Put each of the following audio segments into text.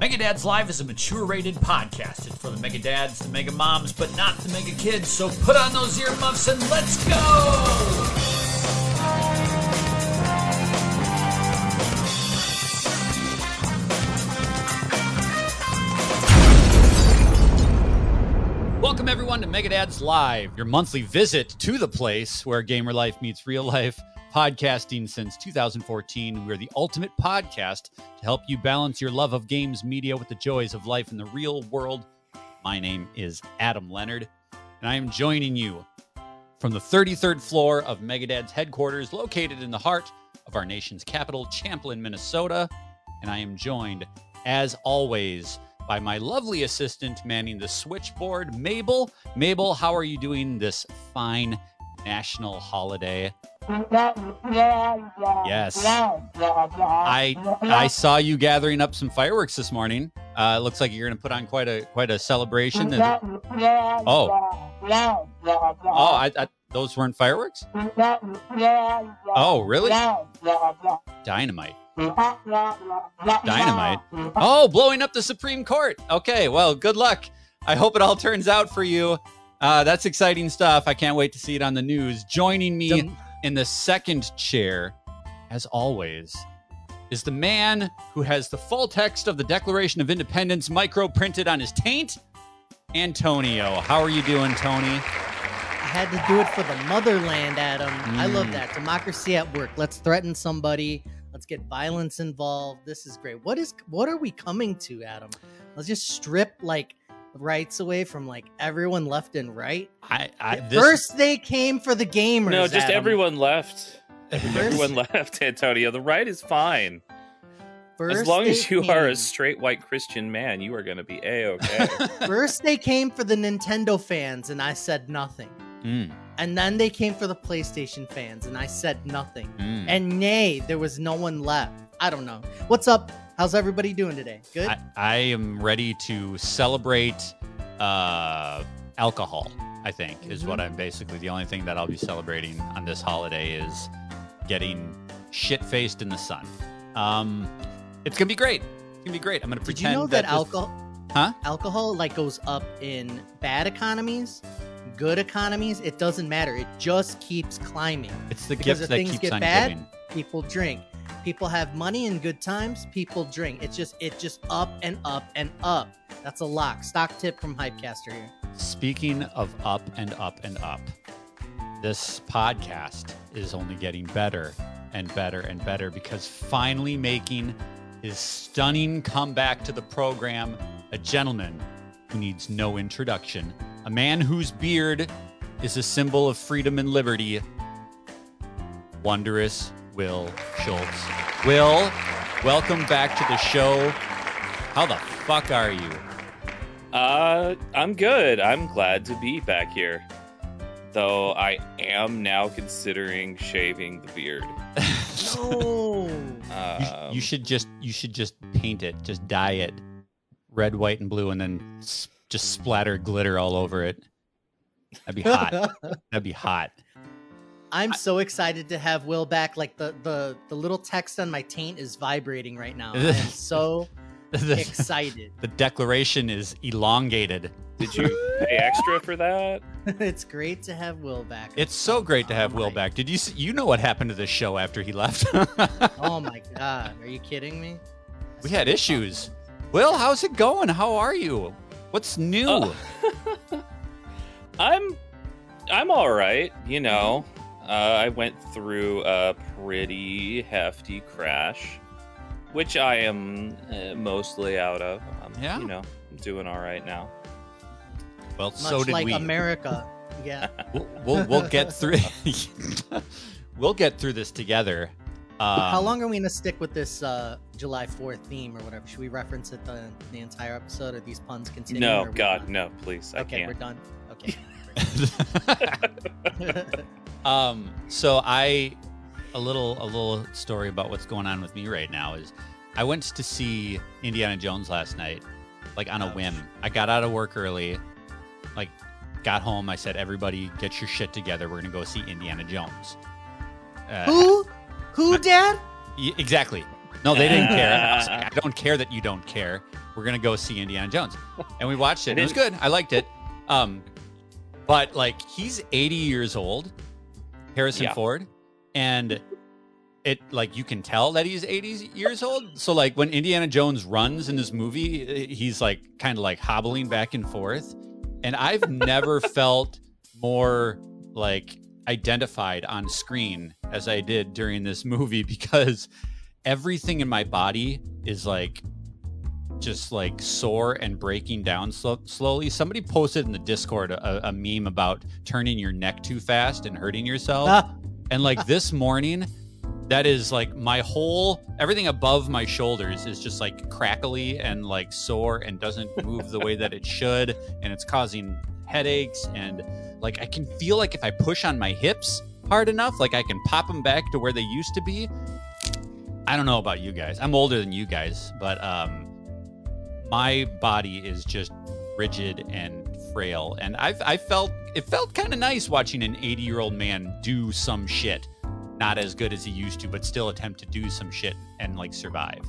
Mega Dads Live is a mature rated podcast. It's for the Mega Dads, the Mega Moms, but not the Mega Kids. So put on those earmuffs and let's go! Welcome everyone to Mega Dads Live, your monthly visit to the place where gamer life meets real life. Podcasting since 2014, we're the ultimate podcast to help you balance your love of games media with the joys of life in the real world. My name is Adam Leonard, and I am joining you from the 33rd floor of Megadad's headquarters, located in the heart of our nation's capital, Champlin, Minnesota. And I am joined, as always, by my lovely assistant manning the switchboard, Mabel. Mabel, how are you doing this fine national holiday? Yes. I I saw you gathering up some fireworks this morning. Uh, looks like you're going to put on quite a quite a celebration. It- Oh, oh, I, I, those weren't fireworks. Oh, really? Dynamite. Dynamite. Oh, blowing up the Supreme Court. Okay, well, good luck. I hope it all turns out for you. Uh, that's exciting stuff. I can't wait to see it on the news. Joining me in the second chair, as always, is the man who has the full text of the Declaration of Independence micro printed on his taint, Antonio. How are you doing, Tony? I had to do it for the motherland, Adam. I love Mm. that. Democracy at work. Let's threaten somebody. Let's get violence involved. This is great. What is what are we coming to, Adam? Let's just strip like rights away from like everyone left and right. I, I this, First they came for the gamers. No, just Adam. everyone left. First- Everyone left, Antonio. The right is fine. First as long as you are a straight white Christian man, you are going to be a okay. First they came for the Nintendo fans and I said nothing. Mm, And then they came for the PlayStation fans and I said nothing. mm. And nay, there was no one left. I don't know. What's up? How's everybody doing today? Good? I, I am ready to celebrate uh, alcohol. I think is Mhm. what I'm basically the only thing that I'll be celebrating on this holiday is getting shit faced in the sun. Um, it's gonna be great. It's gonna be great. I'm gonna pretend. Did you know that, this- alcohol Huh? alcohol like goes up in bad economies, good economies, it doesn't matter. It just keeps climbing. It's the because gift if that things keeps get on bad- giving. People drink. People have money in good times, people drink. It's just it just up and up and up. That's a lock. Stock tip from Hypecaster here. Speaking of up and up and up, this podcast is only getting better and better and better because finally making his stunning comeback to the program, a gentleman who needs no introduction, a man whose beard is a symbol of freedom and liberty, Wondrous Will Schultz. Will, welcome back to the show. How the fuck are you? uh, I'm good. I'm glad to be back here. Though I am now considering shaving the beard. No. You, Um, you should just you should just paint it, just dye it red, white, and blue, and then s- just splatter glitter all over it. That'd be hot. That'd be hot. I'm so excited to have Will back. Like the the the little text on my taint is vibrating right now. I am so the, excited. the declaration is elongated. did you pay extra for that? it's great to have Will back. It's so great to have Oh Will my- back. Did you see, you know what happened to this show after he left? Oh my god, are you kidding me? we had issues. Will, how's it going? How are you? What's new? Oh. I'm I'm all right, you know. Uh, I went through a pretty hefty crash, which I am uh, mostly out of. Um, Yeah? you know, I'm doing all right now. well, Much so did like we. America. Yeah. We'll, we'll we'll get through. we'll get through this together. Um, How long are we gonna stick with this uh, July Fourth theme or whatever? Should we reference it the, the entire episode? Are these puns continue? no, God, done? no, please, I Okay, we're done. Okay. Um so i a little a little story about what's going on with me right now is i went to see indiana jones last night like on a Ouch. whim i got out of work early like got home i said everybody get your shit together we're gonna go see indiana jones uh, Who? Who, Dad? y- exactly No, they didn't care. I, was like, I don't care that you don't care. We're gonna go see Indiana Jones, and we watched it. And it was good. I liked it. Um, but like he's 80 years old, Harrison Yeah. Ford, and it like you can tell that he's 80 years old. So like when Indiana Jones runs in this movie, he's like kind of like hobbling back and forth, and I've never felt more like identified on screen as I did during this movie because everything in my body is like just like sore and breaking down slow- slowly. Somebody posted in the Discord a, a meme about turning your neck too fast and hurting yourself. Ah, And like this morning, that is like my whole everything above my shoulders is just like crackly and like sore and doesn't move the way that it should. And it's causing headaches. And like I can feel like if I push on my hips hard enough, like I can pop them back to where they used to be. I don't know about you guys. I'm older than you guys, but um, my body is just rigid and frail. And I've I felt it felt kind of nice watching an 80 year old man do some shit, not as good as he used to, but still attempt to do some shit and like survive.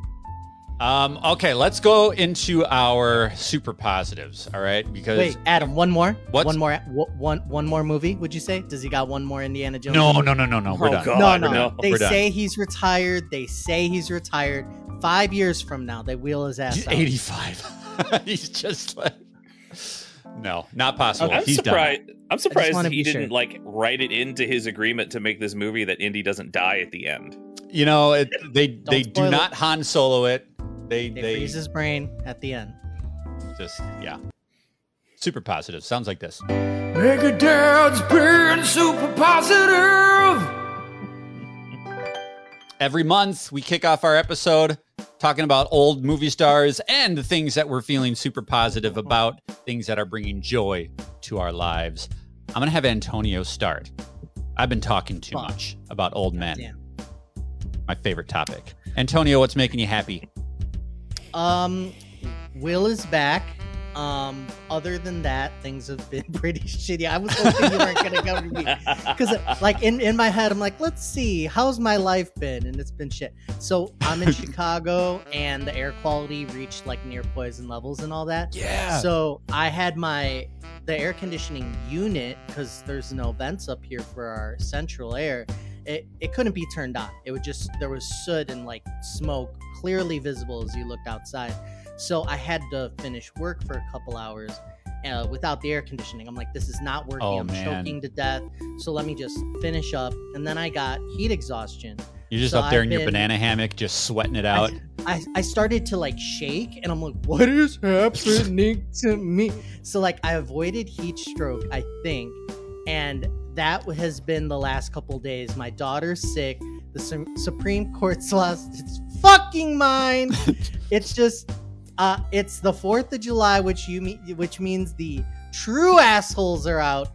um, okay, let's go into our super positives. All right, because wait, Adam, one more. What's- One more. One one more movie? Would you say? Does he got one more Indiana Jones? no, movie? no, no, no, no, we're Oh, done. God. no, no. no. They done. say he's retired. They say he's retired. Five years from now, they wheel his ass He's out. 85. He's just like no, not possible. I'm He's done. surprised. I'm surprised he didn't sure. like write it into his agreement to make this movie that Indy doesn't die at the end. You know, it, they they do spoil it. not Han Solo it. They They, they, freeze his brain at the end. just yeah. Super positive. Sounds like this. Mega Dad's being super positive. Every month we kick off our episode talking about old movie stars and the things that we're feeling super positive about, things that are bringing joy to our lives. I'm gonna have Antonio start. I've been talking too Fuck. much about old men. Damn. My favorite topic. Antonio, what's making you happy? Um, Will is back. Um, other than that, things have been pretty shitty. I was hoping you weren't gonna go to me because, like, in in my head, I'm like, let's see, how's my life been? And it's been shit. So I'm in Chicago, and the air quality reached like near poison levels and all that. Yeah. So I had my the air conditioning unit because there's no vents up here for our central air. It it couldn't be turned on. It would just there was soot and like smoke clearly visible as you looked outside. So I had to finish work for a couple hours uh, without the air conditioning. I'm like, this is not working. Oh, I'm man. choking to death. So let me just finish up. And then I got heat exhaustion. You're just So up there I've in your been- banana hammock, just sweating it out. I, I started to like shake and I'm like, what is happening to me? So like I avoided heat stroke, I think. And that has been the last couple days. My daughter's sick. The Su- Supreme Court's lost its fucking mind. it's just uh it's the 4th of July, which you mean which means the true assholes are out.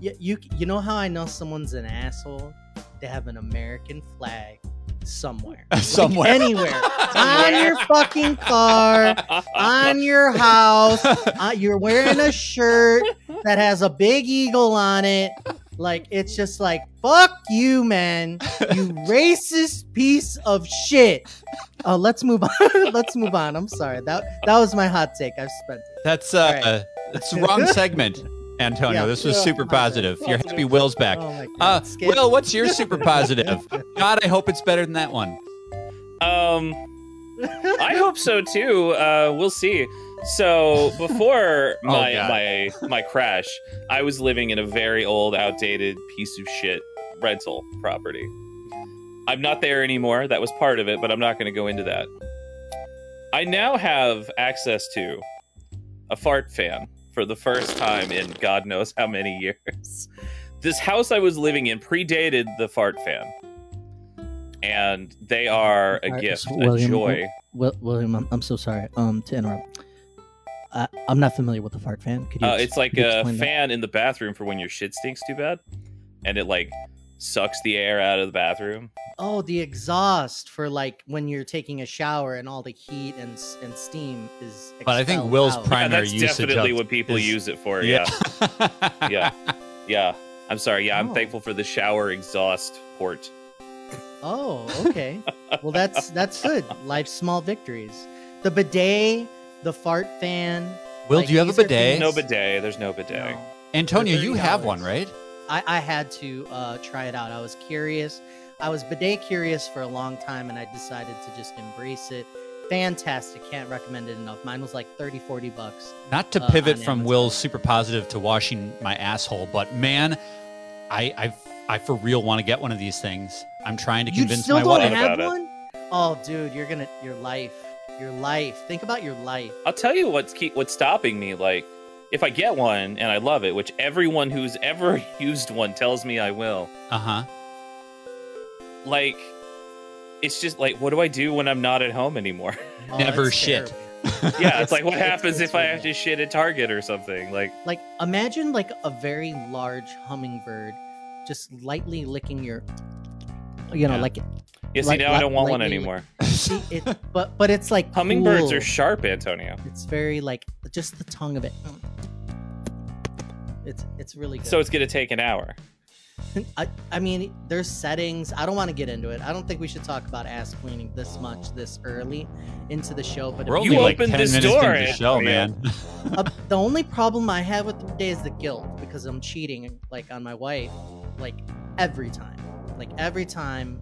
You, you you know how I know someone's an asshole? They have an American flag somewhere. Like, Somewhere. anywhere. on your fucking car, on your house. Uh, you're wearing a shirt that has a big eagle on it. Like it's just like fuck you, man. You racist piece of shit. Uh, let's move on. let's move on. I'm sorry. That that was my hot take. I've spent it. That's uh, All right. uh that's the wrong segment, Antonio. Yeah. this was Yeah. super positive. You're happy Will's back. Oh my god. Uh, Skip. Will, what's your super positive? God, I hope it's better than that one. Um, I hope so too. Uh, we'll see. So before Oh, my God. my my crash, I was living in a very old, outdated piece of shit rental property. I'm not there anymore. That was part of it, but I'm not going to go into that. I now have access to a fart fan for the first time in God knows how many years. This house I was living in predated the fart fan. And they are a Alright, gift, so a joy. Will, William, I'm, I'm so sorry. Um, to interrupt. I, I'm not familiar with the fart fan. Could you? Uh, ex- it's like could a explain that? fan in the bathroom for when your shit stinks too bad, and it like sucks the air out of the bathroom. Oh, the exhaust for like when you're taking a shower and all the heat and and steam is. But I think expelled Will's out. prime- Yeah, Primary that's usage definitely what people is- use it for. Yeah, yeah, yeah. I'm sorry. Yeah, I'm Oh. thankful for the shower exhaust port. Oh, okay. well, that's that's good. Life's small victories. The bidet, the fart fan. Will, like, do you have a bidet? things- No bidet. There's no bidet. No. Antonio, you have one, right? I, I had to uh, try it out. I was curious. I was bidet curious for a long time, and I decided to just embrace it. Fantastic. Can't recommend it enough. Mine was like 30, 40 bucks. Not to Uh, pivot on from Amazon. Will's super positive to washing my asshole, but man, I I, I for real want to get one of these things. I'm trying to You convince still my don't wife. What have about it? one? Oh, dude, you're gonna your life, your life. Think about your life. I'll tell you what's keep what's stopping me. Like, if I get one and I love it, which everyone who's ever used one tells me I will. Uh huh. Like, it's just like, what do I do when I'm not at home anymore? Oh, Never shit. terrible. yeah, it's like, what It's- happens it's if I have to shit at Target or something? Like, Like imagine like a very large hummingbird just lightly licking your you know, Yeah. like yeah, see, Like- now I don't want one lightly- anymore. see it but but it's like Hummingbirds cool. are sharp, Antonio. It's very like just the tongue of it. It's it's really good. So it's gonna take an hour. I, I mean, there's settings. I don't want to get into it. I don't think we should talk about ass cleaning this much this early into the show. But We're you- only You like opened ten this minutes door, into the show, man. uh, the only problem I have with the day is the guilt because I'm cheating like on my wife, like every time, like every time.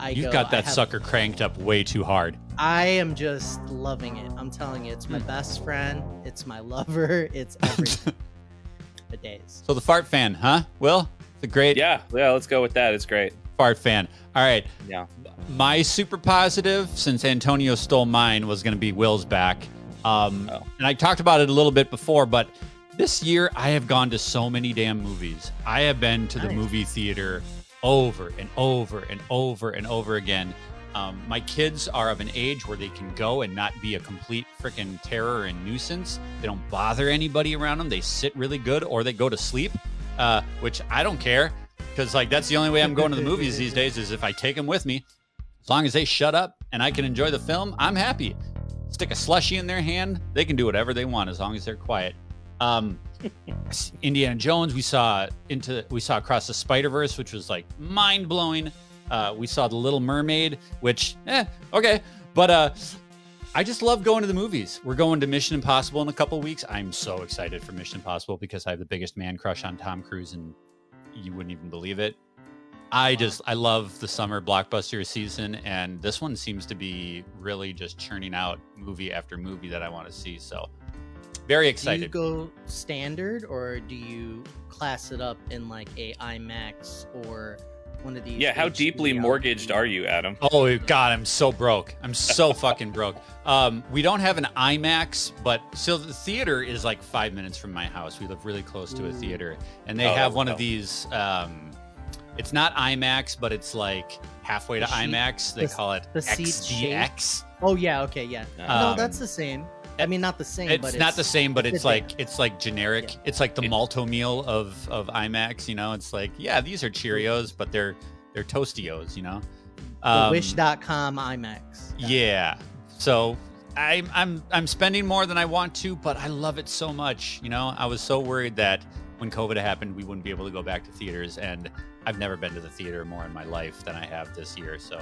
I You've go, got that have- sucker cranked up way too hard. I am just loving it. I'm telling you, it's my best friend. It's my lover. It's everything. the days. So the fart fan, huh? Will, the great Yeah, yeah. Let's go with that. It's great. fart fan. All right. Yeah. My super positive, since Antonio stole mine, was going to be Will's back. Um, Oh. And I talked about it a little bit before, but this year I have gone to so many damn movies. I have been to the Nice. movie theater over and over and over and over again. Um, my kids are of an age where they can go and not be a complete freaking terror and nuisance. They don't bother anybody around them. They sit really good or they go to sleep, uh, which I don't care because like that's the only way I'm going to the movies these days is if I take them with me. As long as they shut up and I can enjoy the film, I'm happy. Stick a slushy in their hand, they can do whatever they want as long as they're quiet. Um, Indiana Jones, we saw into we saw across the Spider Verse, which was like mind blowing. Uh, we saw the Little Mermaid, which eh, okay, but uh, I just love going to the movies. We're going to Mission Impossible in a couple weeks. I'm so excited for Mission Impossible because I have the biggest man crush on Tom Cruise, and you wouldn't even believe it. I just I love the summer blockbuster season, and this one seems to be really just churning out movie after movie that I want to see. So very excited. Do you go standard or do you class it up in like a IMAX or one of these? Yeah. How HD deeply mortgaged are you, Adam? Oh God, I'm so broke. I'm so fucking broke. Um, we don't have an IMAX, but so the theater is like five minutes from my house. We live really close to a theater, and they Oh, have one oh. of these. Um, it's not IMAX, but it's like halfway to The sheet- IMAX. They the- call it the seat XDX. Oh yeah, okay, yeah. no, Um, that's the same. I mean, not the same, It's but not the same, but it's it's like it's like generic. Yeah. It's like the Malt-O-Meal of of IMAX. You know, it's like yeah, these are Cheerios, but they're they're Tostios. You know, the Um, Wish.com IMAX. Yeah. So I'm I'm I'm spending more than I want to, but I love it so much. You know, I was so worried that when COVID happened, we wouldn't be able to go back to theaters, and I've never been to the theater more in my life than I have this year. So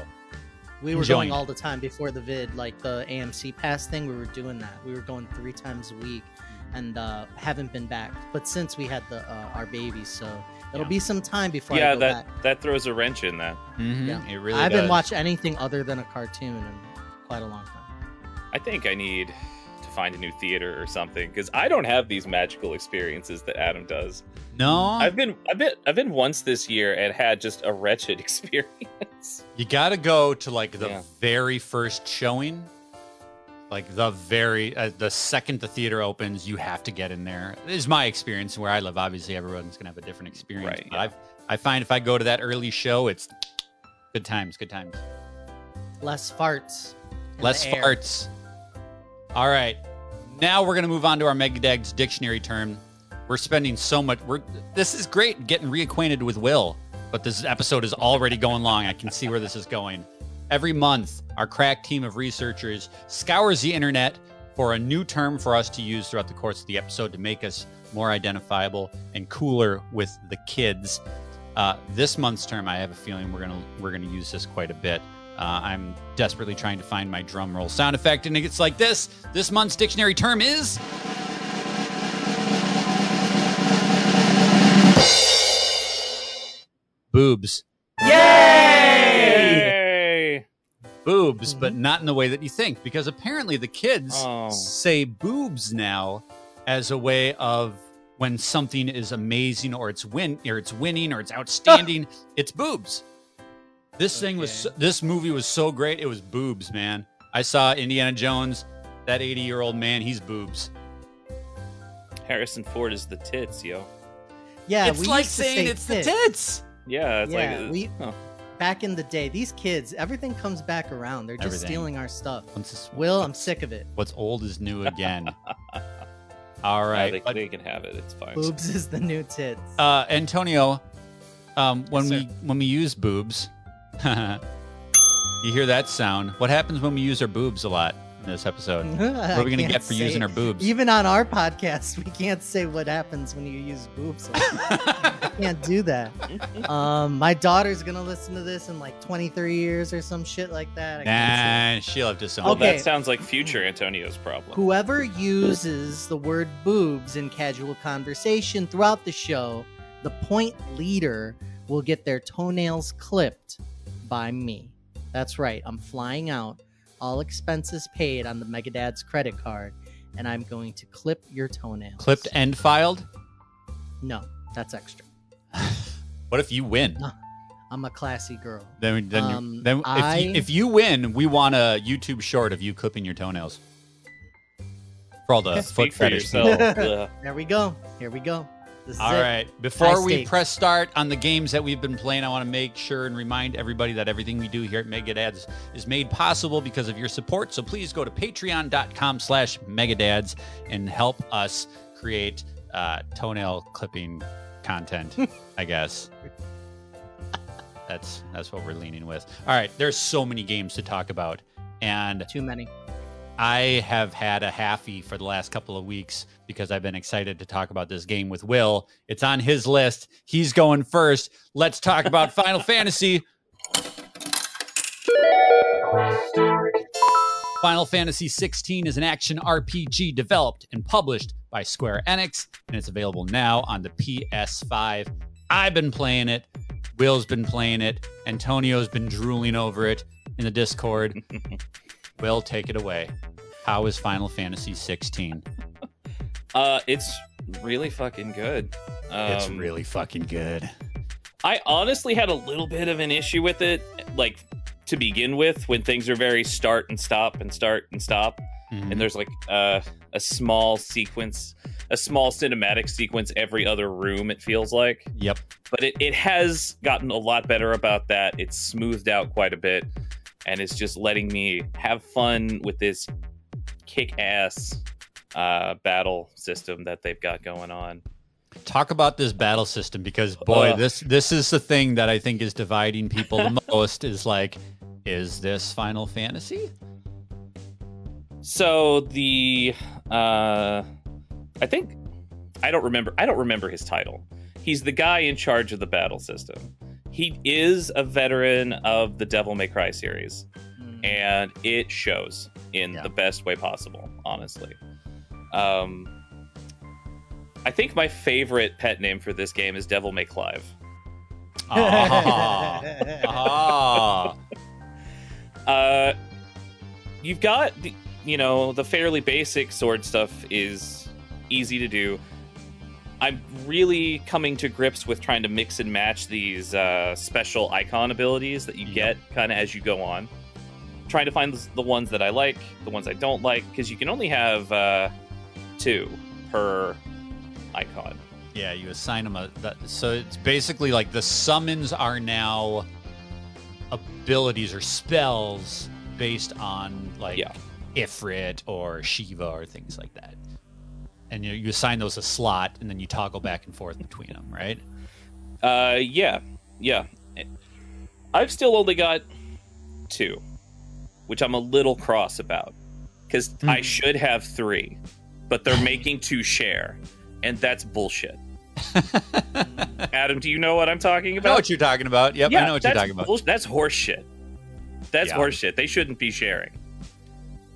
We were enjoying going all the time before the vid, like the AMC pass thing. We were doing that. We were going three times a week, and uh, haven't been back. But since we had the uh, our babies, so it'll Yeah. be some time before I Yeah, go that back. that throws a wrench in that. mhm, Yeah. it really I haven't does. watched anything other than a cartoon in quite a long time. I think I need to find a new theater or something because I don't have these magical experiences that Adam does. No, I've been I've been I've been once this year and had just a wretched experience. you got to go to like the Yeah. very first showing. Like the very uh, the second the theater opens, you have to get in there. This is my experience where I live. Obviously, everyone's gonna have a different experience. Right, but yeah. I've, I find if I go to that early show, it's good times. Good times. Less farts. Less the air. farts. All right. Now we're going to move on to our Megadad's dictionary term. We're spending so much. We're this is great getting reacquainted with Will, but this episode is already going long. I can see where this is going. Every month, our crack team of researchers scours the internet for a new term for us to use throughout the course of the episode to make us more identifiable and cooler with the kids. Uh, this month's term, I have a feeling we're gonna we're gonna use this quite a bit. Uh, I'm desperately trying to find my drum roll sound effect, and it's like this. This month's dictionary term is boobs. Yay! Boobs, but not in the way that you think, because apparently the kids Oh. say boobs now as a way of when something is amazing or it's win or it's winning or it's outstanding, it's boobs. This thing was this movie was so great, it was boobs, man. I saw Indiana Jones, that 80-year-old man, he's boobs. Harrison Ford is the tits, yo. Yeah, it's we like used to saying say it's the tits. tits. Yeah, it's Yeah, like we- huh. Back in the day, these kids, everything comes back around. They're just Everything. stealing our stuff. What's, this- Will, I'm sick of it. what's old is new again. All right, Yeah, they, they can have it. It's fine. Boobs is the new tits. Uh, Antonio, um, when Yes, we when we use boobs, you hear that sound. What happens when we use our boobs a lot in this episode? What are we gonna get for using our boobs? Even on our podcast, we can't say what happens when you use boobs. I can't do that. Um, my daughter's gonna listen to this in like 23 years or some shit like that. I nah, she'll have to Well, Okay. that sounds like future Antonio's problem. Whoever uses the word boobs in casual conversation throughout the show, the point leader will get their toenails clipped by me. That's right. I'm flying out, all expenses paid on the Megadad's credit card, and I'm going to clip your toenails. clipped and filed. No, that's extra. What if you win? I'm a classy girl. Then, then, Um, you, then if, I- you, if you win, we want a YouTube short of you clipping your toenails for all the foot Speak fetish. yourself. There we go. Here we go. All it. Before High we stakes. press start on the games that we've been playing, I want to make sure and remind everybody that everything we do here at Megadads is made possible because of your support. So please go to patreon.com slash megadads and help us create uh, toenail clipping content, I guess. That's that's what we're leaning with. All right, there's so many games to talk about. And Too many. I have had a halfie for the last couple of weeks because I've been excited to talk about this game with Will. It's on his list. He's going first. Let's talk about Final Fantasy. Final Fantasy 16 is an action RPG developed and published by Square Enix, and it's available now on the PS5. I've been playing it. Will's been playing it. Antonio's been drooling over it in the Discord. Will, take it away. How is Final Fantasy 16? Uh, it's really fucking good. Um, it's really fucking good. I honestly had a little bit of an issue with it, like to begin with, when things are very start and stop and start and stop, Mhm. and there's like uh, a small sequence, a small cinematic sequence every other room. It feels like, Yep. but it, it has gotten a lot better about that. It's smoothed out quite a bit, and it's just letting me have fun with this kick-ass uh, battle system that they've got going on. Talk about this battle system because boy, Ugh. this this is the thing that I think is dividing people the most is like is this Final Fantasy? So the uh I think I don't remember I don't remember his title. He's the guy in charge of the battle system. He is a veteran of the Devil May Cry series Mm. and it shows in Yeah. the best way possible, honestly. Um I think my favorite pet name for this game is Devil May Clive. Ah. Ah. Uh, you've got the, you know, the fairly basic sword stuff is easy to do. I'm really coming to grips with trying to mix and match these uh, special icon abilities that you Yep. get kind of as you go on. Trying to find the, ones that I like, the ones I don't like, because you can only have uh, two per icon. Yeah, you assign them a. That, so it's basically like the summons are now abilities or spells based on like Yeah. Ifrit or Shiva or things like that. And you, you assign those a slot, and then you toggle back and forth between them, right? Uh, yeah, yeah. I've still only got two, which I'm a little cross about because I Hmm. should have three, but they're making two share, and that's bullshit. Adam, do you know what I'm talking about? I know what you're talking about. Yep, I know what you're talking about. bull- That's horse shit. That's Yeah. horse shit. They shouldn't be sharing.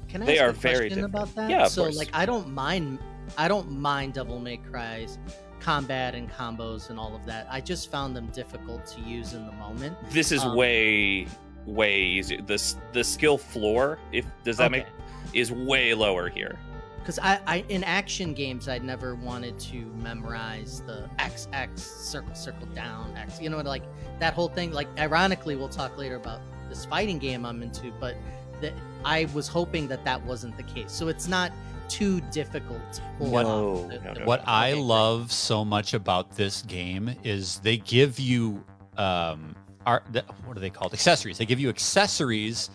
Can I They ask are a very question different. about that? Yeah, of so course. like I don't mind I don't mind Devil May Cry's combat and combos and all of that. I just found them difficult to use in the moment. This is Um, way, way easier. The the skill floor, if does that make, is way lower here. because I, I in action games I never wanted to memorize the X X circle circle down X you know what like that whole thing like ironically we'll talk later about this fighting game I'm into but that I was hoping that that wasn't the case so it's not too difficult What- No, the- no, no. what I love so much about this game is they give you um art what are they called? Accessories. They give you accessories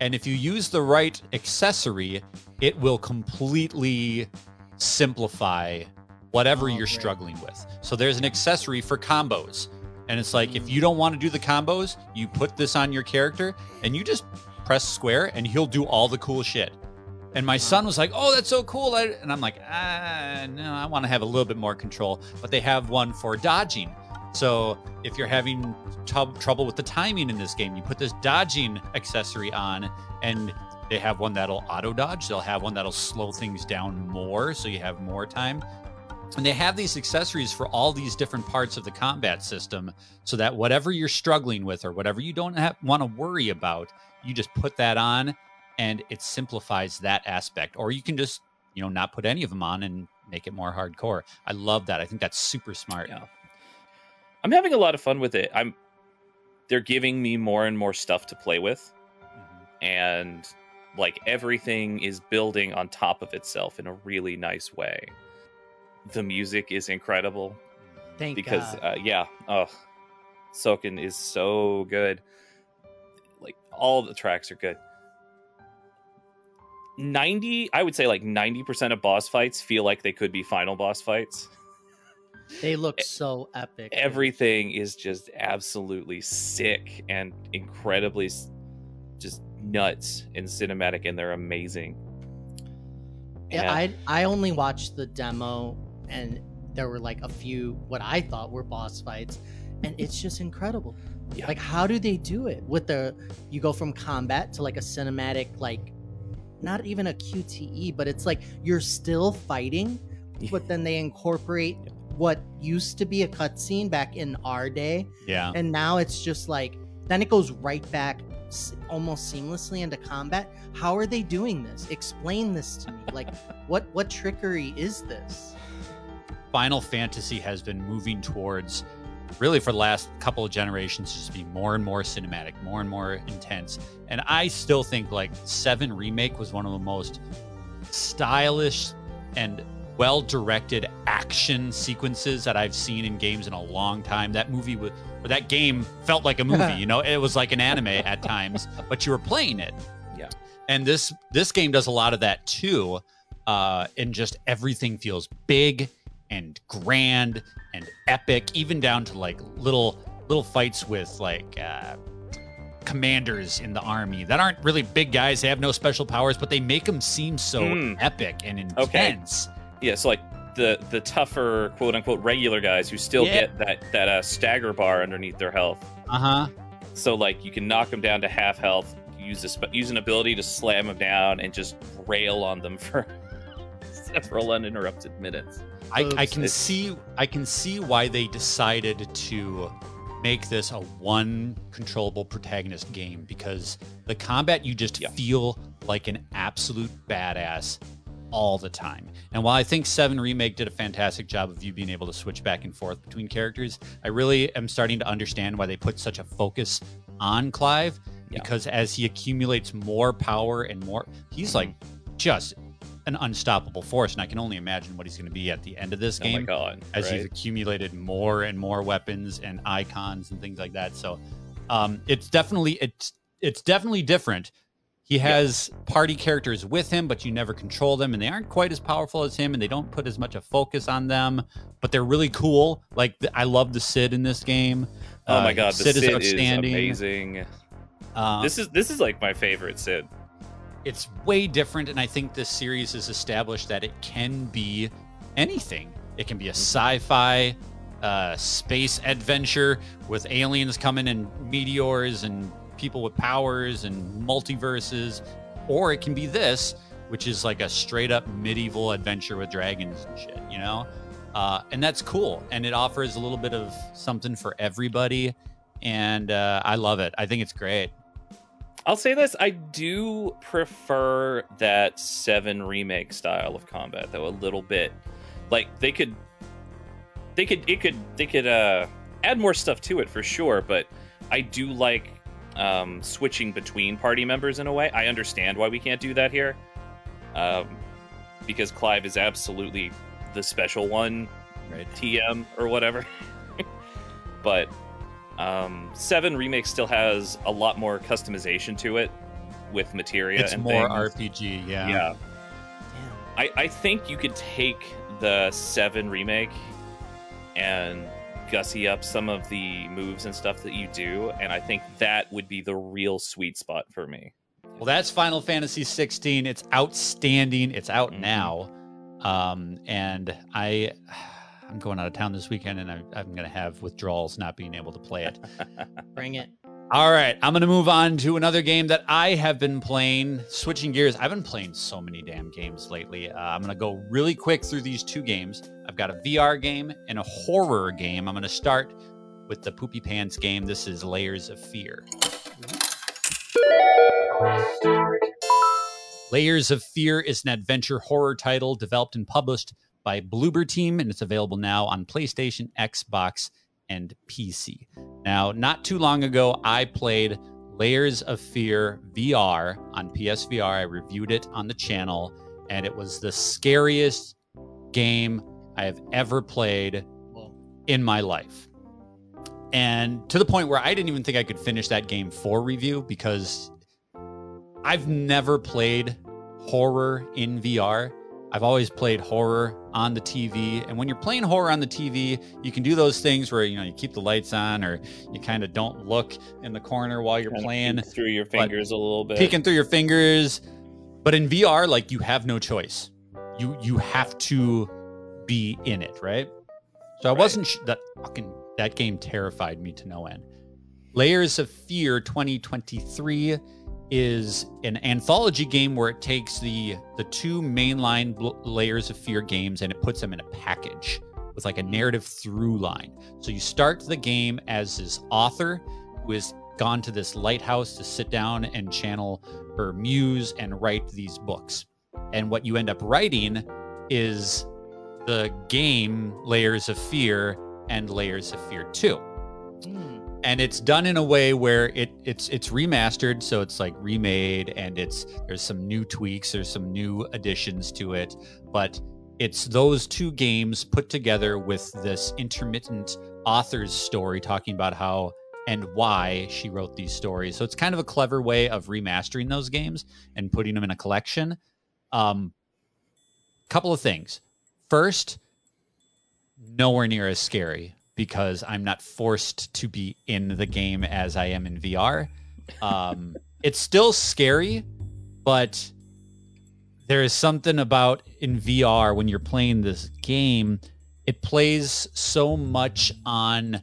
and if you use the right accessory it will completely simplify whatever Oh, you're struggling with. So there's an accessory for combos and it's like if you don't want to do the combos you put this on your character and you just press square and he'll do all the cool shit and my son was like, "Oh, that's so cool!" I, and I'm like, "Ah, no, I want to have a little bit more control." But they have one for dodging. So if you're having tub trouble with the timing in this game, you put this dodging accessory on, and they have one that'll auto dodge. They'll have one that'll slow things down more, so you have more time. And they have these accessories for all these different parts of the combat system, so that whatever you're struggling with or whatever you don't want to worry about, you just put that on, and it simplifies that aspect. Or you can just, you know, not put any of them on and make it more hardcore. I love that. I think that's super smart. Yeah. I'm having a lot of fun with it. I'm. They're giving me more and more stuff to play with, Mhm. and like everything is building on top of itself in a really nice way. The music is incredible. thank because God. uh, yeah, oh, Soken is so good. Like all the tracks are good. Ninety, I would say, like ninety percent of boss fights feel like they could be final boss fights. they look so epic Everything is just absolutely sick and incredibly just nuts and cinematic, and they're amazing. Yeah, And- I I only watched the demo and there were like a few what I thought were boss fights and it's just incredible. Yeah. Like how do they do it with the you go from combat to like a cinematic like not even a QTE but it's like you're still fighting but then they incorporate what used to be a cutscene back in our day. Yeah. and now it's just like then it goes right back almost seamlessly into combat. How are they doing this? Explain this to me. Like what what trickery is this? Final Fantasy has been moving towards really for the last couple of generations just be more and more cinematic, more and more intense. And I still think like 7 remake was one of the most stylish and well directed action sequences that I've seen in games in a long time. That movie was or that game felt like a movie, you know, it was like an anime at times, but you were playing it. Yeah. And this this game does a lot of that too. Uh and just everything feels big and grand and epic, even down to like little little fights with like uh, commanders in the army that aren't really big guys. They have no special powers, but they make them seem so Hmm. epic and intense. Okay. Yeah, so like the the tougher quote unquote regular guys who still Yeah. get that that uh, stagger bar underneath their health. Uh huh. So like you can knock them down to half health, use a sp- use an ability to slam them down, and just rail on them for several uninterrupted minutes. I, I can It's- see I can see why they decided to make this a one controllable protagonist game because the combat you just Yeah. feel like an absolute badass all the time. And while I think 7 Remake did a fantastic job of you being able to switch back and forth between characters, I really am starting to understand why they put such a focus on Clive Yeah. because as he accumulates more power and more he's like mm-hmm. just an unstoppable force and I can only imagine what he's going to be at the end of this Oh my game god! as right? he's accumulated more and more weapons and icons and things like that. So um, it's definitely it's it's definitely different. He has party characters with him, but you never control them, and they aren't quite as powerful as him, and they don't put as much of focus on them. But they're really cool. Like the, I love the Cid in this game. oh Uh, my god, the Cid, Cid, is outstanding. amazing. Uh, this is this is like my favorite Cid. It's way different and i think this series has established that it can be anything It can be a sci-fi uh, space adventure with aliens coming and meteors and people with powers and multiverses, or it can be this, which is like a straight up medieval adventure with dragons and shit. You know, uh, and that's cool, and it offers a little bit of something for everybody, and uh, I love it. I think it's great. I'll say this: I do prefer that seven remake style of combat, though a little bit. Like they could, they could, it could, they could uh, add more stuff to it for sure. But I do like um, switching between party members in a way. I understand why we can't do that here, um, because Clive is absolutely the special one, Right. TM or whatever. but um, Seven Remake still has a lot more customization to it with materia. It's and more things. RPG. Yeah. Yeah, I, I think you could take the Seven Remake and gussy up some of the moves and stuff that you do, and I think that would be the real sweet spot for me. Well, that's Final Fantasy 16. It's outstanding. It's out Mhm. now, um, and I, I'm going out of town this weekend, and I, I'm going to have withdrawals not being able to play it. Bring it. All right, I'm going to move on to another game that I have been playing. Switching gears, I've been playing so many damn games lately. Uh, I'm going to go really quick through these two games. I've got a VR game and a horror game. I'm going to start with the Poopy Pants game. This is Layers of Fear. Layers of Fear is an adventure horror title developed and published by Bloober Team, and it's available now on PlayStation, Xbox, and PC. Now, not too long ago, I played Layers of Fear VR on PSVR. I reviewed it on the channel, and it was the scariest game I have ever played in my life. And to the point where I didn't even think I could finish that game for review because I've never played horror in VR. I've always played horror on the TV. And when you're playing horror on the TV, you can do those things where you know you keep the lights on or you kind of don't look in the corner while you're Kinda playing through your fingers a little bit. peeking through your fingers. But in VR, like you have no choice. You you have to be in it, right? So I Right. wasn't sh- that fucking that game terrified me to no end. Layers of Fear 2023 is an anthology game where it takes the the two mainline bl- Layers of Fear games and it puts them in a package with like a narrative through line. So you start the game as this author who has gone to this lighthouse to sit down and channel her muse and write these books. And what you end up writing is the game Layers of Fear and Layers of Fear 2 hmm. And it's done in a way where it it's it's remastered so it's like remade and it's there's some new tweaks there's some new additions to it. But it's those two games put together with this intermittent author's story talking about how and why she wrote these stories. So it's kind of a clever way of remastering those games and putting them in a collection. Um couple of things. First nowhere near as scary because I'm not forced to be in the game as I am in VR. Um, it's still scary, but there is something about in VR when you're playing this game, it plays so much on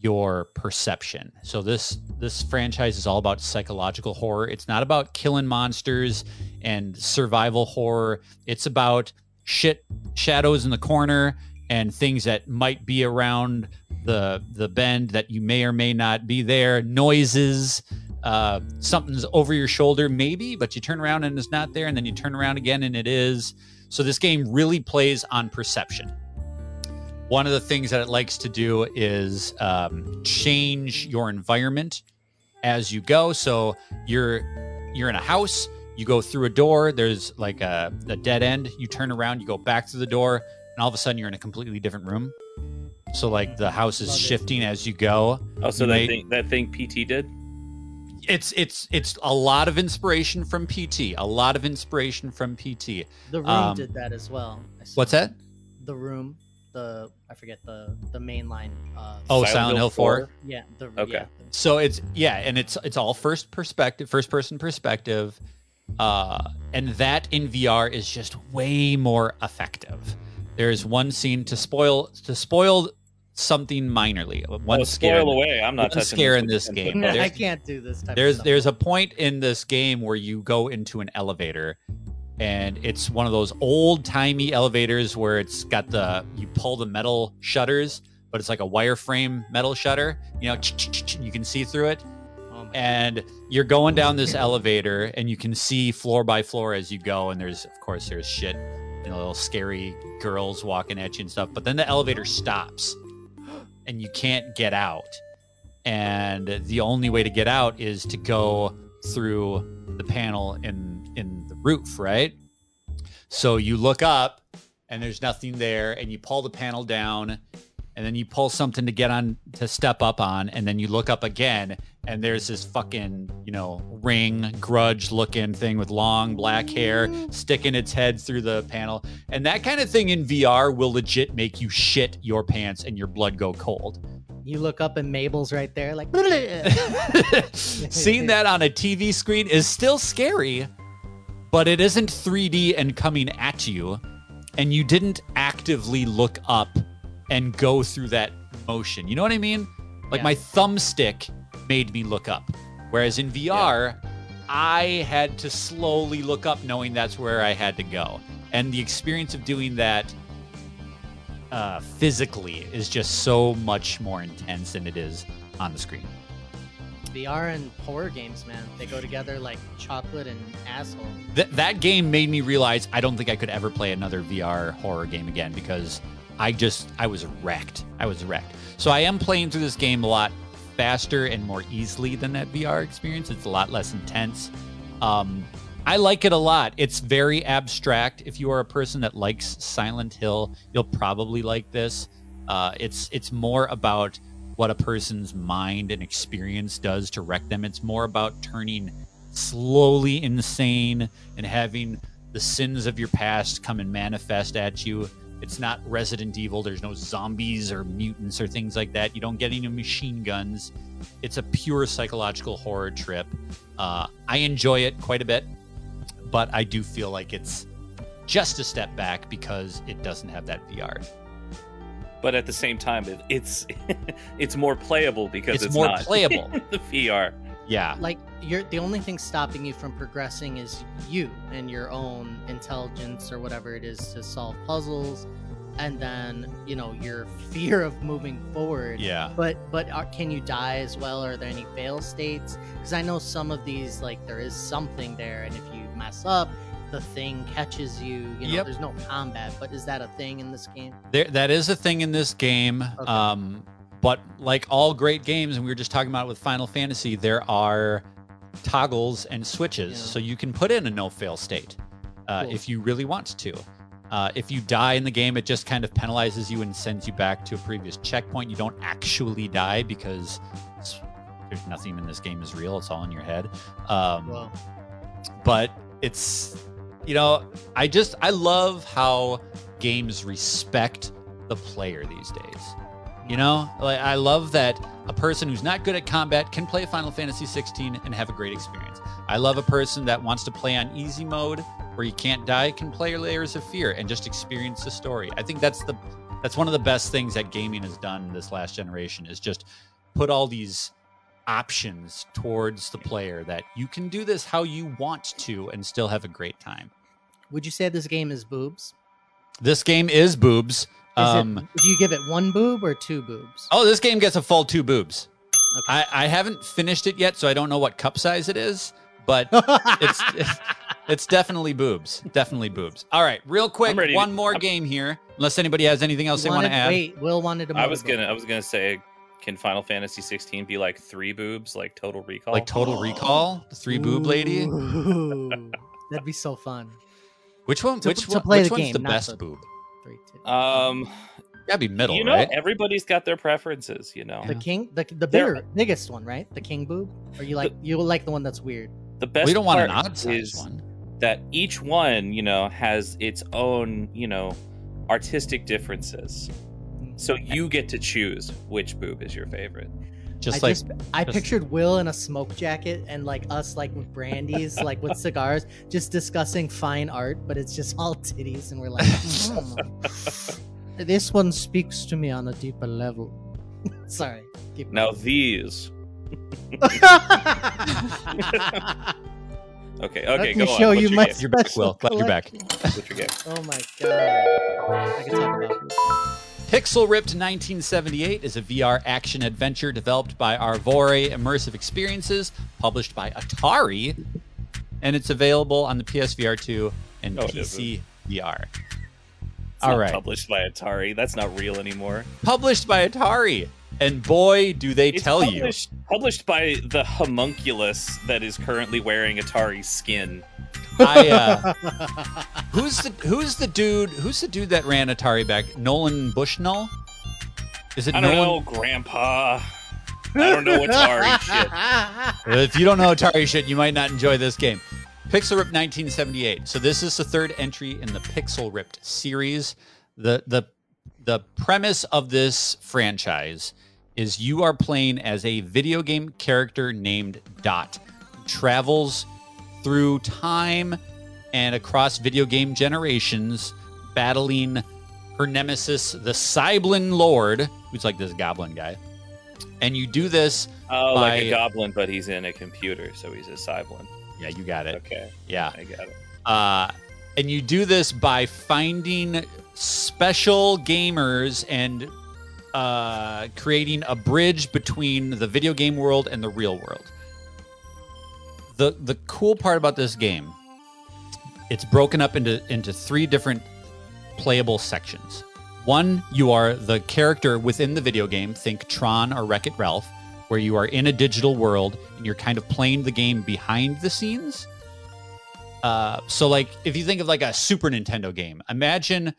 your perception. So this this franchise is all about psychological horror. It's not about killing monsters and survival horror. It's about shit shadows in the corner and things that might be around the the bend that you may or may not be there noises uh, something's over your shoulder maybe but you turn around and it's not there and then you turn around again and it is. So this game really plays on perception. One of the things that it likes to do is um, change your environment as you go. So you're you're in a house you go through a door there's like a, a dead end you turn around you go back through the door and all of a sudden you're in a completely different room so like the house is Love it. shifting as you go Oh, so You that may- thing that thing PT did. it's it's it's a lot of inspiration from pt a lot of inspiration from pt The room Um, did that as well. What's that The room, the I forget the the main line. Uh, Oh, Silent Hill 4? yeah. The, Okay. Yeah, the- so it's yeah and it's it's all first perspective first person perspective uh and that in vr is just way more effective There's one scene to spoil to spoil something minorly. One Oh, scare. spoil away. I'm not one touching scare this in this game. 10 I There's- can't do this type. there's of stuff. there's a point in this game where you go into an elevator and it's one of those old timey elevators where it's got the you pull the metal shutters but it's like a wireframe metal shutter you know you can see through it Oh my and you're going down this elevator and you can see floor by floor as you go and there's of course there's shit you know little scary girls walking at you and stuff but then the elevator stops and you can't get out. And the only way to get out is to go through the panel in in the roof right? So you look up and there's nothing there and you pull the panel down and then you pull something to get on to step up on and then you look up again and there's this fucking you know ring grudge looking thing with long black hair mm. sticking its head through the panel. And that kind of thing in vr will legit make you shit your pants and your blood go cold. You look up and Mabel's right there, like. seeing that on a tv screen is still scary but it isn't 3d and coming at you. And you didn't actively look up and go through that motion. You know what i mean? Like Yeah. my thumbstick made me look up whereas in vr i had to slowly look up knowing that's where i had to go and the experience of doing that uh, physically is just so much more intense than it is on the screen VR and horror games, man, they go together like chocolate and asshole. Th- that game made me realize I don't think I could ever play another VR horror game again because I just I was wrecked. I was wrecked. So I am playing through this game a lot faster and more easily than that VR experience. It's a lot less intense. Um, I like it a lot. It's very abstract. If you are a person that likes Silent Hill, you'll probably like this. Uh, it's it's more about what a person's mind and experience does to wreck them. It's more about turning slowly insane and having the sins of your past come and manifest at you. It's not Resident Evil. There's no zombies or mutants or things like that. You don't get any machine guns. It's a pure psychological horror trip. Uh, I enjoy it quite a bit, but I do feel like it's just a step back because it doesn't have that VR. but at the same time, it, it's it's more playable because It's it's, more not playable. the VR. Yeah. Like you're the only thing stopping you from progressing is you and your own intelligence or whatever it is to solve puzzles, and then you know your fear of moving forward. Yeah. But but are, can you die as well? Are there any fail states? Because I know some of these like there is something there, and if you mess up, the thing catches you. You know, Yep. there's no combat, but is that a thing in this game? There, that is a thing in this game. Okay. Um, but like all great games, and we were just talking about it with Final Fantasy, there are toggles and switches, Yeah. so you can put in a no fail state uh, Cool. if you really want to. Uh, if you die in the game, it just kind of penalizes you and sends you back to a previous checkpoint. You don't actually die because it's, there's nothing in this game is real. It's all in your head. Um, Well, but it's you know i just i love how games respect the player these days you know like i love that a person who's not good at combat can play final fantasy 16 and have a great experience i love a person that wants to play on easy mode where you can't die can play layers of fear and just experience the story i think that's the that's one of the best things that gaming has done this last generation is just put all these options towards the player that you can do this how you want to and still have a great time. would you say this game is boobs? This game is boobs. Is Um, it, do you give it one boob or two boobs? oh, this game gets a full two boobs. Okay. I, I haven't finished it yet, so I don't know what cup size it is, but it's it's definitely boobs. Definitely boobs. All right, real quick, I'm to- one more I'm- game here. Unless anybody has anything else they want to add. Wait, Will wanted to. I was gonna I was gonna say, can Final Fantasy 16 be like three boobs, like Total Recall? Like Total Recall, the three boob lady. That'd be so fun. Which one? To- which to one? play which the one's game, the best the- boob? Three, two. um, Gotta be middle, you know, right? everybody's got their preferences. You know, the king, the the bigger, biggest one, right? The king boob. Or you like you like the one that's weird? the best. we don't want an part odd size one. that each one, you know, has its own, you know, artistic differences. So you get to choose which boob is your favorite. Just I like just I just- pictured Will in a smoke jacket and like us like with brandies, like with cigars, just discussing fine art, but it's just all titties, and we're like, "Hmm. this one speaks to me on a deeper level. Sorry. Keep Now these. Okay, okay, Let go me on. show What's you your my game? You're back, Will. Glad you're back. collection. What's your? Oh my god! I can talk about Pixel Ripped 1978 is a VR action adventure developed by Arvore Immersive Experiences, published by Atari, and it's available on the PSVR 2 and No, PC VR. All not right. Published by Atari. That's not real anymore. Published by Atari. And boy, do they It's tell you. published, Published by the homunculus that is currently wearing Atari skin. I, uh, who's the who's the dude who's the dude that ran Atari back? Nolan Bushnell? Is it I don't Nolan? know, Grandpa. I don't know Atari shit. If you don't know Atari shit, you might not enjoy this game. Pixel Ripped 1978. So this is the third entry in the Pixel Ripped series. The the the premise of this franchise is you are playing as a video game character named Dot, travels through time and across video game generations, battling her nemesis, the Cyblin Lord, who's like this goblin guy. And you do this. Oh, like a goblin, but he's in a computer, so he's a Cyblin. Yeah, you got it. Okay, Yeah. I got it. Uh, and you do this by finding special gamers and uh, creating a bridge between the video game world and the real world. The the cool part about this game, it's broken up into into three different playable sections. One, you are the character within the video game. Think Tron or Wreck It Ralph, where you are in a digital world and you're kind of playing the game behind the scenes. Uh, so like if you think of like a Super Nintendo game, imagine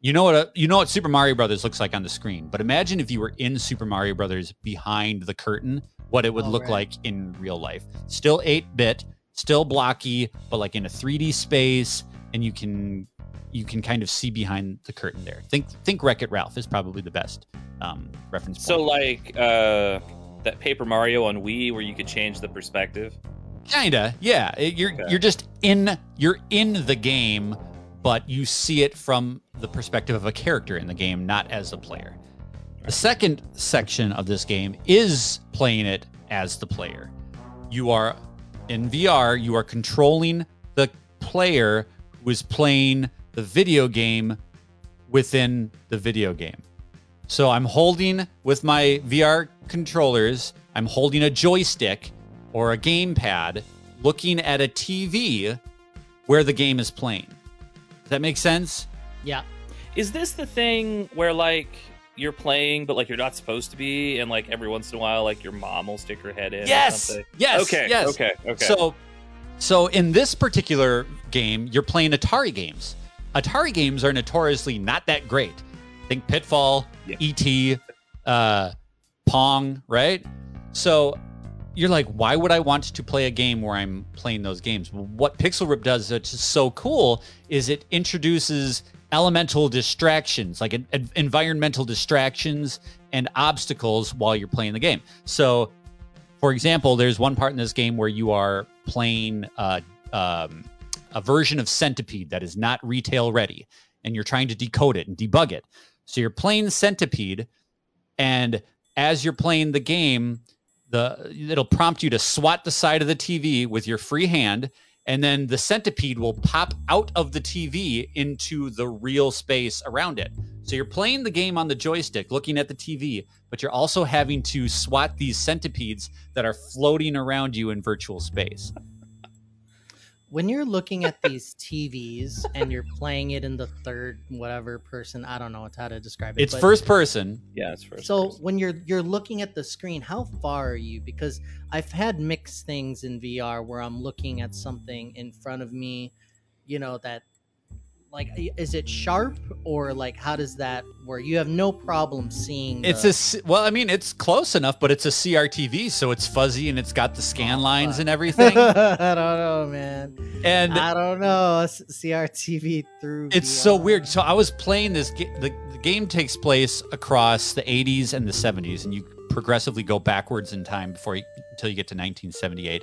you know what a, you know what Super Mario Brothers looks like on the screen, but imagine if you were in Super Mario Brothers behind the curtain, what it would Oh, look right. like in real life. Still 8-bit, still blocky, but like in a 3D space and you can you can kind of see behind the curtain there. Think think Wreck It Ralph is probably the best um, reference point. So, like uh, that Paper Mario on Wii, where you could change the perspective. Kinda, yeah. It- you're Okay. you're just in you're in the game, but you see it from the perspective of a character in the game, not as a player. The second section of this game is playing it as the player. You are in VR. You are controlling the player who is playing the video game within the video game. So I'm holding with my VR controllers, I'm holding a joystick or a gamepad looking at a TV where the game is playing. Does that make sense? Yeah. Is this the thing where like you're playing, but like you're not supposed to be, and like every once in a while, like your mom will stick her head in? Yes. something? Yes. Okay. Yes. Okay. Okay. So, so in this particular game, you're playing Atari games. Atari games are notoriously not that great. Think Pitfall, Yeah. ET, uh, Pong, right? So you're like, why would I want to play a game where I'm playing those games? What Pixel Rip does that's so cool is it introduces elemental distractions, like en- en- environmental distractions and obstacles while you're playing the game. So for example, there's one part in this game where you are playing uh, um, a version of Centipede that is not retail ready, and you're trying to decode it and debug it. So you're playing Centipede, and as you're playing the game, the it'll prompt you to swat the side of the TV with your free hand, and then the centipede will pop out of the TV into the real space around it. So you're playing the game on the joystick, looking at the TV, but you're also having to swat these centipedes that are floating around you in virtual space. When you're looking at these TVs and you're playing it in the third whatever person, I don't know how to describe it. It's but- first person. yeah, it's first. So person. when you're you're looking at the screen, how far are you? Because I've had mixed things in VR where I'm looking at something in front of me, you know that like is it sharp or like how does that work? You have no problem seeing. It's a well, I mean, it's close enough, but it's a CRTV, so it's fuzzy and it's got the scan Oh, lines and everything. I don't know, man. and I don't know. CRTV through. It's so weird. Uh, so I was playing this. Ga- the, the game takes place across the 80s and the 70s, and you progressively go backwards in time before you, until you get to 1978.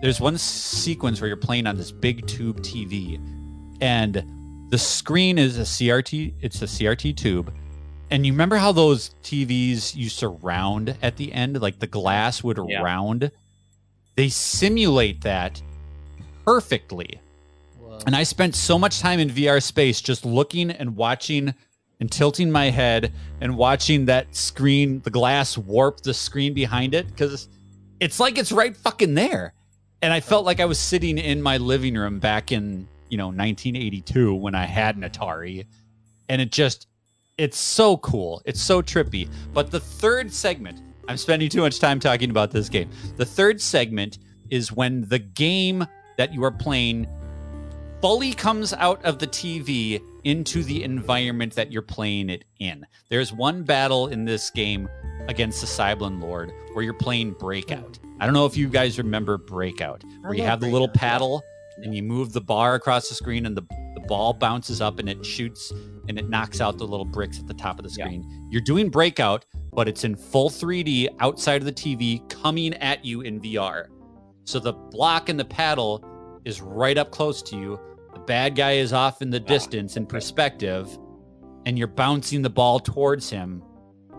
There's one sequence where you're playing on this big tube TV, and the screen is a CRT. It's a CRT tube, and you remember how those TVs used to round at the end, like the glass would Yeah. round. They simulate that perfectly. Whoa. And I spent so much time in VR space just looking and watching and tilting my head and watching that screen, the glass warp the screen behind it because it's like it's right fucking there. And I felt oh. like I was sitting in my living room back in, you know, 1982 when I had an Atari. And it just, it's so cool. It's so trippy. But the third segment, I'm spending too much time talking about this game. The third segment is when the game that you are playing fully comes out of the TV into the environment that you're playing it in. There's one battle in this game against the Cyblin Lord where you're playing Breakout. I don't know if you guys remember Breakout, where you have the little paddle and you move the bar across the screen and the, the ball bounces up and it shoots and it knocks out the little bricks at the top of the Yeah. screen. You're doing Breakout, but it's in full 3D outside of the TV coming at you in VR. So the block and the paddle is right up close to you. The bad guy is off in the distance in perspective, and you're bouncing the ball towards him.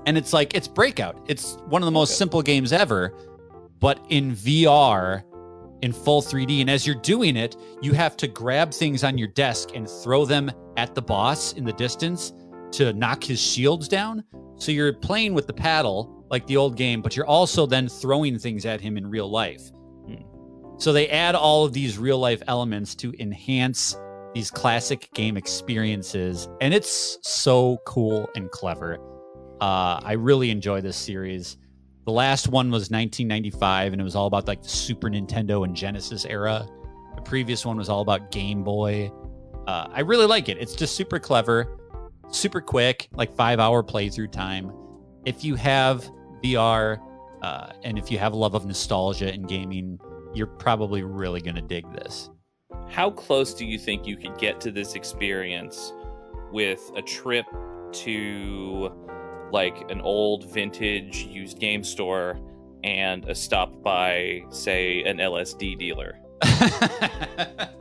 And it's like, it's Breakout. It's one of the most Okay. simple games ever, but in VR, in full 3D. And as you're doing it, you have to grab things on your desk and throw them at the boss in the distance to knock his shields down. So you're playing with the paddle like the old game, but you're also then throwing things at him in real life. Hmm. So they add all of these real life elements to enhance these classic game experiences, and it's so cool and clever. Uh, I really enjoy this series. The last one was 1995, and it was all about like the Super Nintendo and Genesis era. The previous one was all about Game Boy. Uh, I really like it. It's just super clever, super quick, like five hour playthrough time. If you have VR uh, and if you have a love of nostalgia in gaming, you're probably really going to dig this. How close do you think you could get to this experience with a trip to like an old vintage used game store and a stop by, say, an LSD dealer?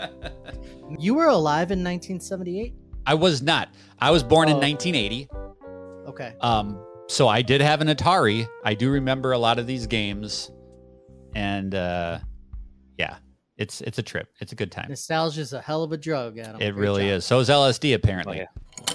You were alive in 1978? I was not. I was born in Oh. 1980. Okay. Um, so I did have an Atari. I do remember a lot of these games, and uh, yeah, it's it's a trip. It's a good time. Nostalgia is a hell of a drug, Adam. It Great really job. is. So is LSD apparently. Oh,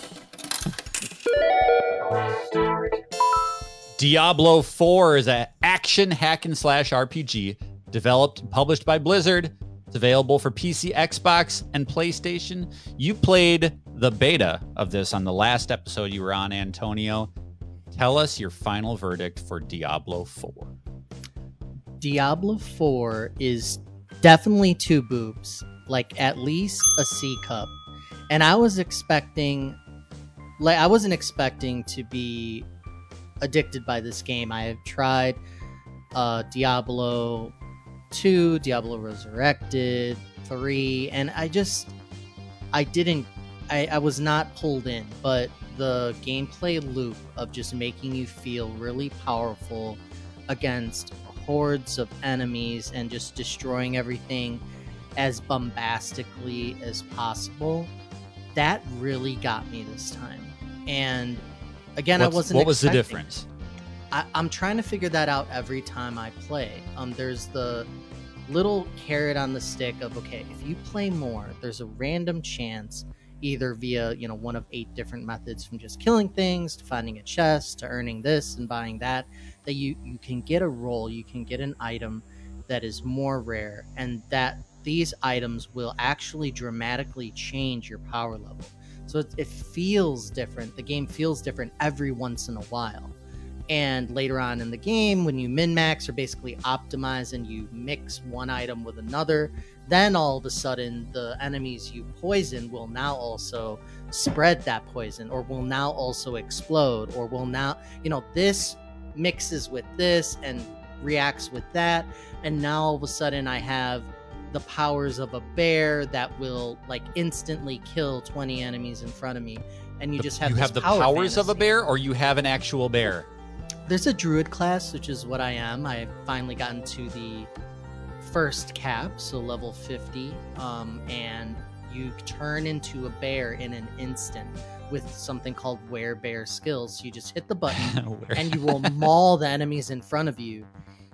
Diablo 4 is an action hack and slash RPG developed and published by Blizzard. It's available for PC, Xbox, and PlayStation. You played the beta of this on the last episode you were on, Antonio. Tell us your final verdict for Diablo 4. Diablo 4 is definitely two boobs, like at least a C cup. And I was expecting like I wasn't expecting to be addicted by this game. I have tried uh Diablo 2, Diablo Resurrected, 3, and I just I didn't I, I was not pulled in, but the gameplay loop of just making you feel really powerful against hordes of enemies and just destroying everything as bombastically as possible that really got me this time and again i wasn't what was the difference? I, I'm trying to figure that out every time I play. Um, there's the little carrot on the stick of okay, if you play more, there's a random chance, either via you know one of eight different methods from just killing things to finding a chest to earning this and buying that, that you you can get a roll, you can get an item that is more rare, and that these items will actually dramatically change your power level. So it, it feels different. The game feels different every once in a while and later on in the game when you min max or basically optimize and you mix one item with another then all of a sudden the enemies you poison will now also spread that poison or will now also explode or will now you know this mixes with this and reacts with that and now all of a sudden i have the powers of a bear that will like instantly kill 20 enemies in front of me and you The- just have you have the power powers of a bear, or you have an actual bear. there's a druid class, which is what I am. I've finally gotten to the first cap, so level 50, um, and you turn into a bear in an instant with something called werebear skills. So you just hit the button and you will maul the enemies in front of you.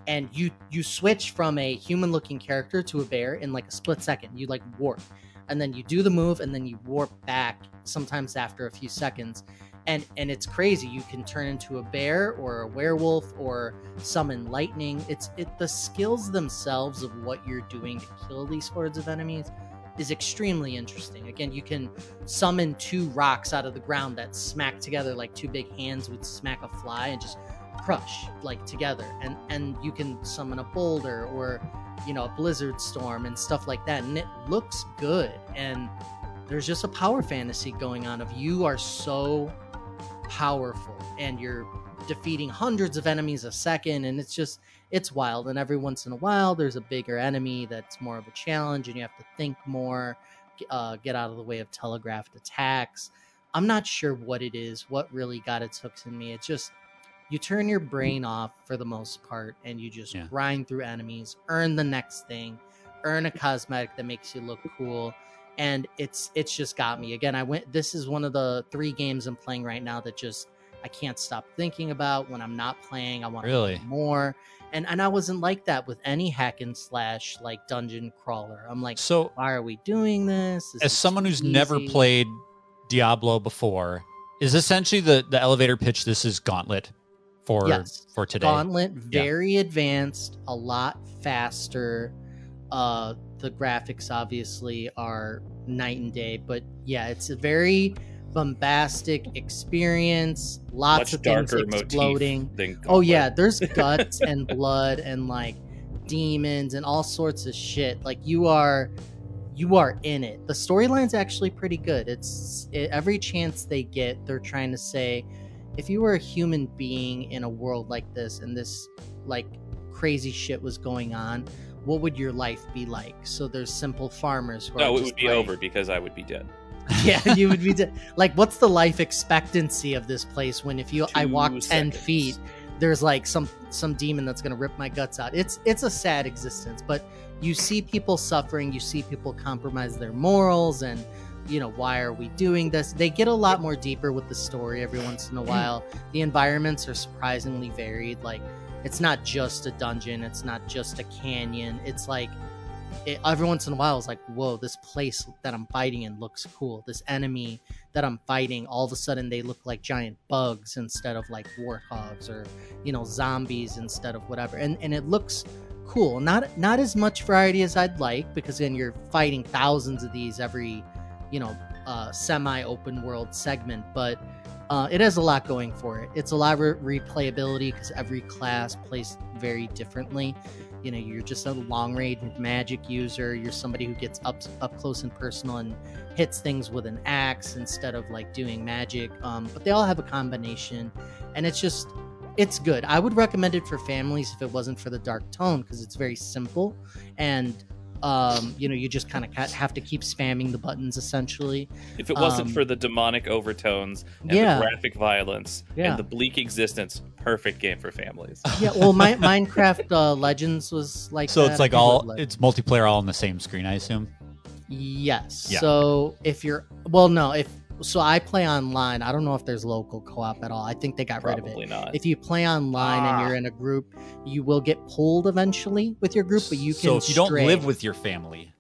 And you you switch from a human looking character to a bear in like a split second. You like warp. And then you do the move and then you warp back sometimes after a few seconds. And and it's crazy. You can turn into a bear or a werewolf or summon lightning. It's it the skills themselves of what you're doing to kill these hordes of enemies is extremely interesting. Again, you can summon two rocks out of the ground that smack together like two big hands would smack a fly and just crush like together and and you can summon a boulder or you know a blizzard storm and stuff like that and it looks good and there's just a power fantasy going on of you are so powerful and you're defeating hundreds of enemies a second and it's just it's wild and every once in a while there's a bigger enemy that's more of a challenge and you have to think more uh, get out of the way of telegraphed attacks. I'm not sure what it is what really got its hooks in me it's just you turn your brain off for the most part and you just Yeah. grind through enemies earn the next thing earn a cosmetic that makes you look cool and it's it's just got me. Again i went this is one of the three games i'm playing right now that just i can't stop thinking about. When i'm not playing i want to Really? play more. And and i wasn't like that with any hack and slash like dungeon crawler. I'm like So, why are we doing this? This as is someone who's never played Diablo before, is essentially the the elevator pitch this is Gauntlet for Yes. for today. Gauntlet, Yeah. very advanced, a lot faster. Uh, the graphics obviously are night and day, but yeah, it's a very bombastic experience. Lots Much of things darker exploding. motif Oh yeah, there's guts and blood and like demons and all sorts of shit. Like you are you are in it. The storyline's actually pretty good. It's it, every chance they get, they're trying to say if you were a human being in a world like this and this like crazy shit was going on, what would your life be like? So there's simple farmers who are No, it would be like- over because I would be dead. yeah, you would be de- like, what's the life expectancy of this place when if you I Two walk ten seconds. feet, there's like some some demon that's gonna rip my guts out. It's it's a sad existence, but you see people suffering, you see people compromise their morals, and you know why are we doing this? They get a lot more deeper with the story every once in a mm-hmm. while. The environments are surprisingly varied. Like it's not just a dungeon, it's not just a canyon. It's like it, every once in a while, it's like, whoa, this place that I'm fighting in looks cool. This enemy that I'm fighting, all of a sudden they look like giant bugs instead of like warthogs or you know zombies instead of whatever, and and it looks cool. Not not as much variety as I'd like because then you're fighting thousands of these every you know uh, semi open world segment, but. Uh, it has a lot going for it. It's a lot of re- replayability because every class plays very differently you know you're just a long range magic user you're somebody who gets up up close and personal and hits things with an axe instead of like doing magic um, but they all have a combination and it's just it's good i would recommend it for families if it wasn't for the dark tone because it's very simple and um, you know you just kind of have to keep spamming the buttons essentially If it wasn't Um, for the demonic overtones and yeah the graphic violence Yeah. and the bleak existence, perfect game for families. yeah well my, minecraft uh, legends was like so that. it's like all like- it's multiplayer all on the same screen, I assume. Yes. Yeah. So if you're well, no, if so, I play online. I don't know if there's local co-op at all. I think they got rid of Probably it. not. If you play online and Ah. you're in a group, you will get pulled eventually with your group, but you can. So if you don't live with your family,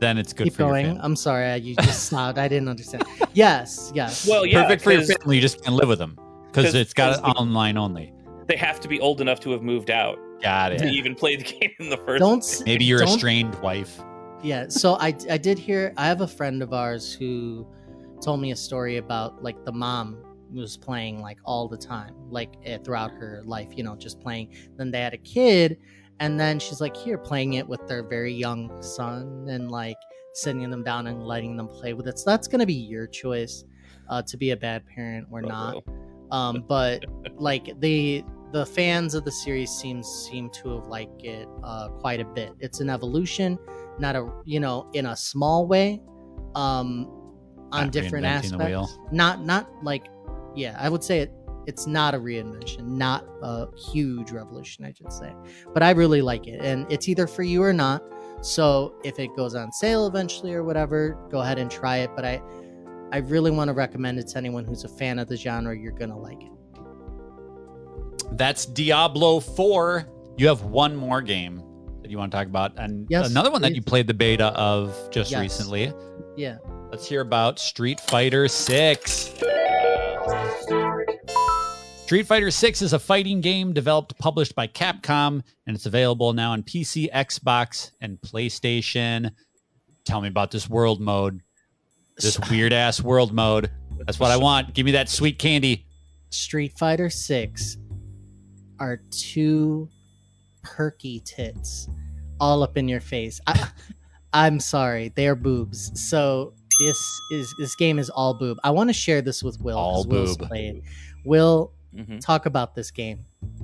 then it's good keep for going. your family. I'm sorry, you just stopped. I didn't understand. Yes, yes. Well, yeah, Perfect for your 'cause family. You just can't live with them because it's got the- online only. they have to be old enough to have moved out Got to it. even play the game in the first. don't. place. s- Maybe your don't- estranged wife. Yeah. So I I did hear. I have a friend of ours who told me a story about like the mom was playing like all the time, like eh, throughout her life. You know, just playing. Then they had a kid, and then she's like here playing it with their very young son, and like sitting them down and letting them play with it. So that's gonna be your choice uh, to be a bad parent or Oh, not. Um, but like the the fans of the series seem seem to have liked it uh, quite a bit. It's an evolution, not a you know in a small way, um, on Not different aspects. Not not like yeah, I would say it it's not a reinvention, not a huge revolution, I should say. But I really like it, and it's either for you or not. So if it goes on sale eventually or whatever, go ahead and try it. But I, I really want to recommend it to anyone who's a fan of the genre. You're gonna like it. That's Diablo 4. You have one more game that you want to talk about, and Yes, another one that you played the beta of just Yes. recently. Yeah. Let's hear about Street Fighter 6. Street Fighter 6 is a fighting game developed published by Capcom and it's available now on PC, Xbox, and PlayStation. Tell me about this world mode. This weird ass world mode. That's what I want. Give me that sweet candy. Street Fighter 6 are two perky tits all up in your face. I, I'm sorry, they're boobs. So this is this game is all boob. I want to share this with Will. All Will's boob. played. Will Mhm. talk about this game,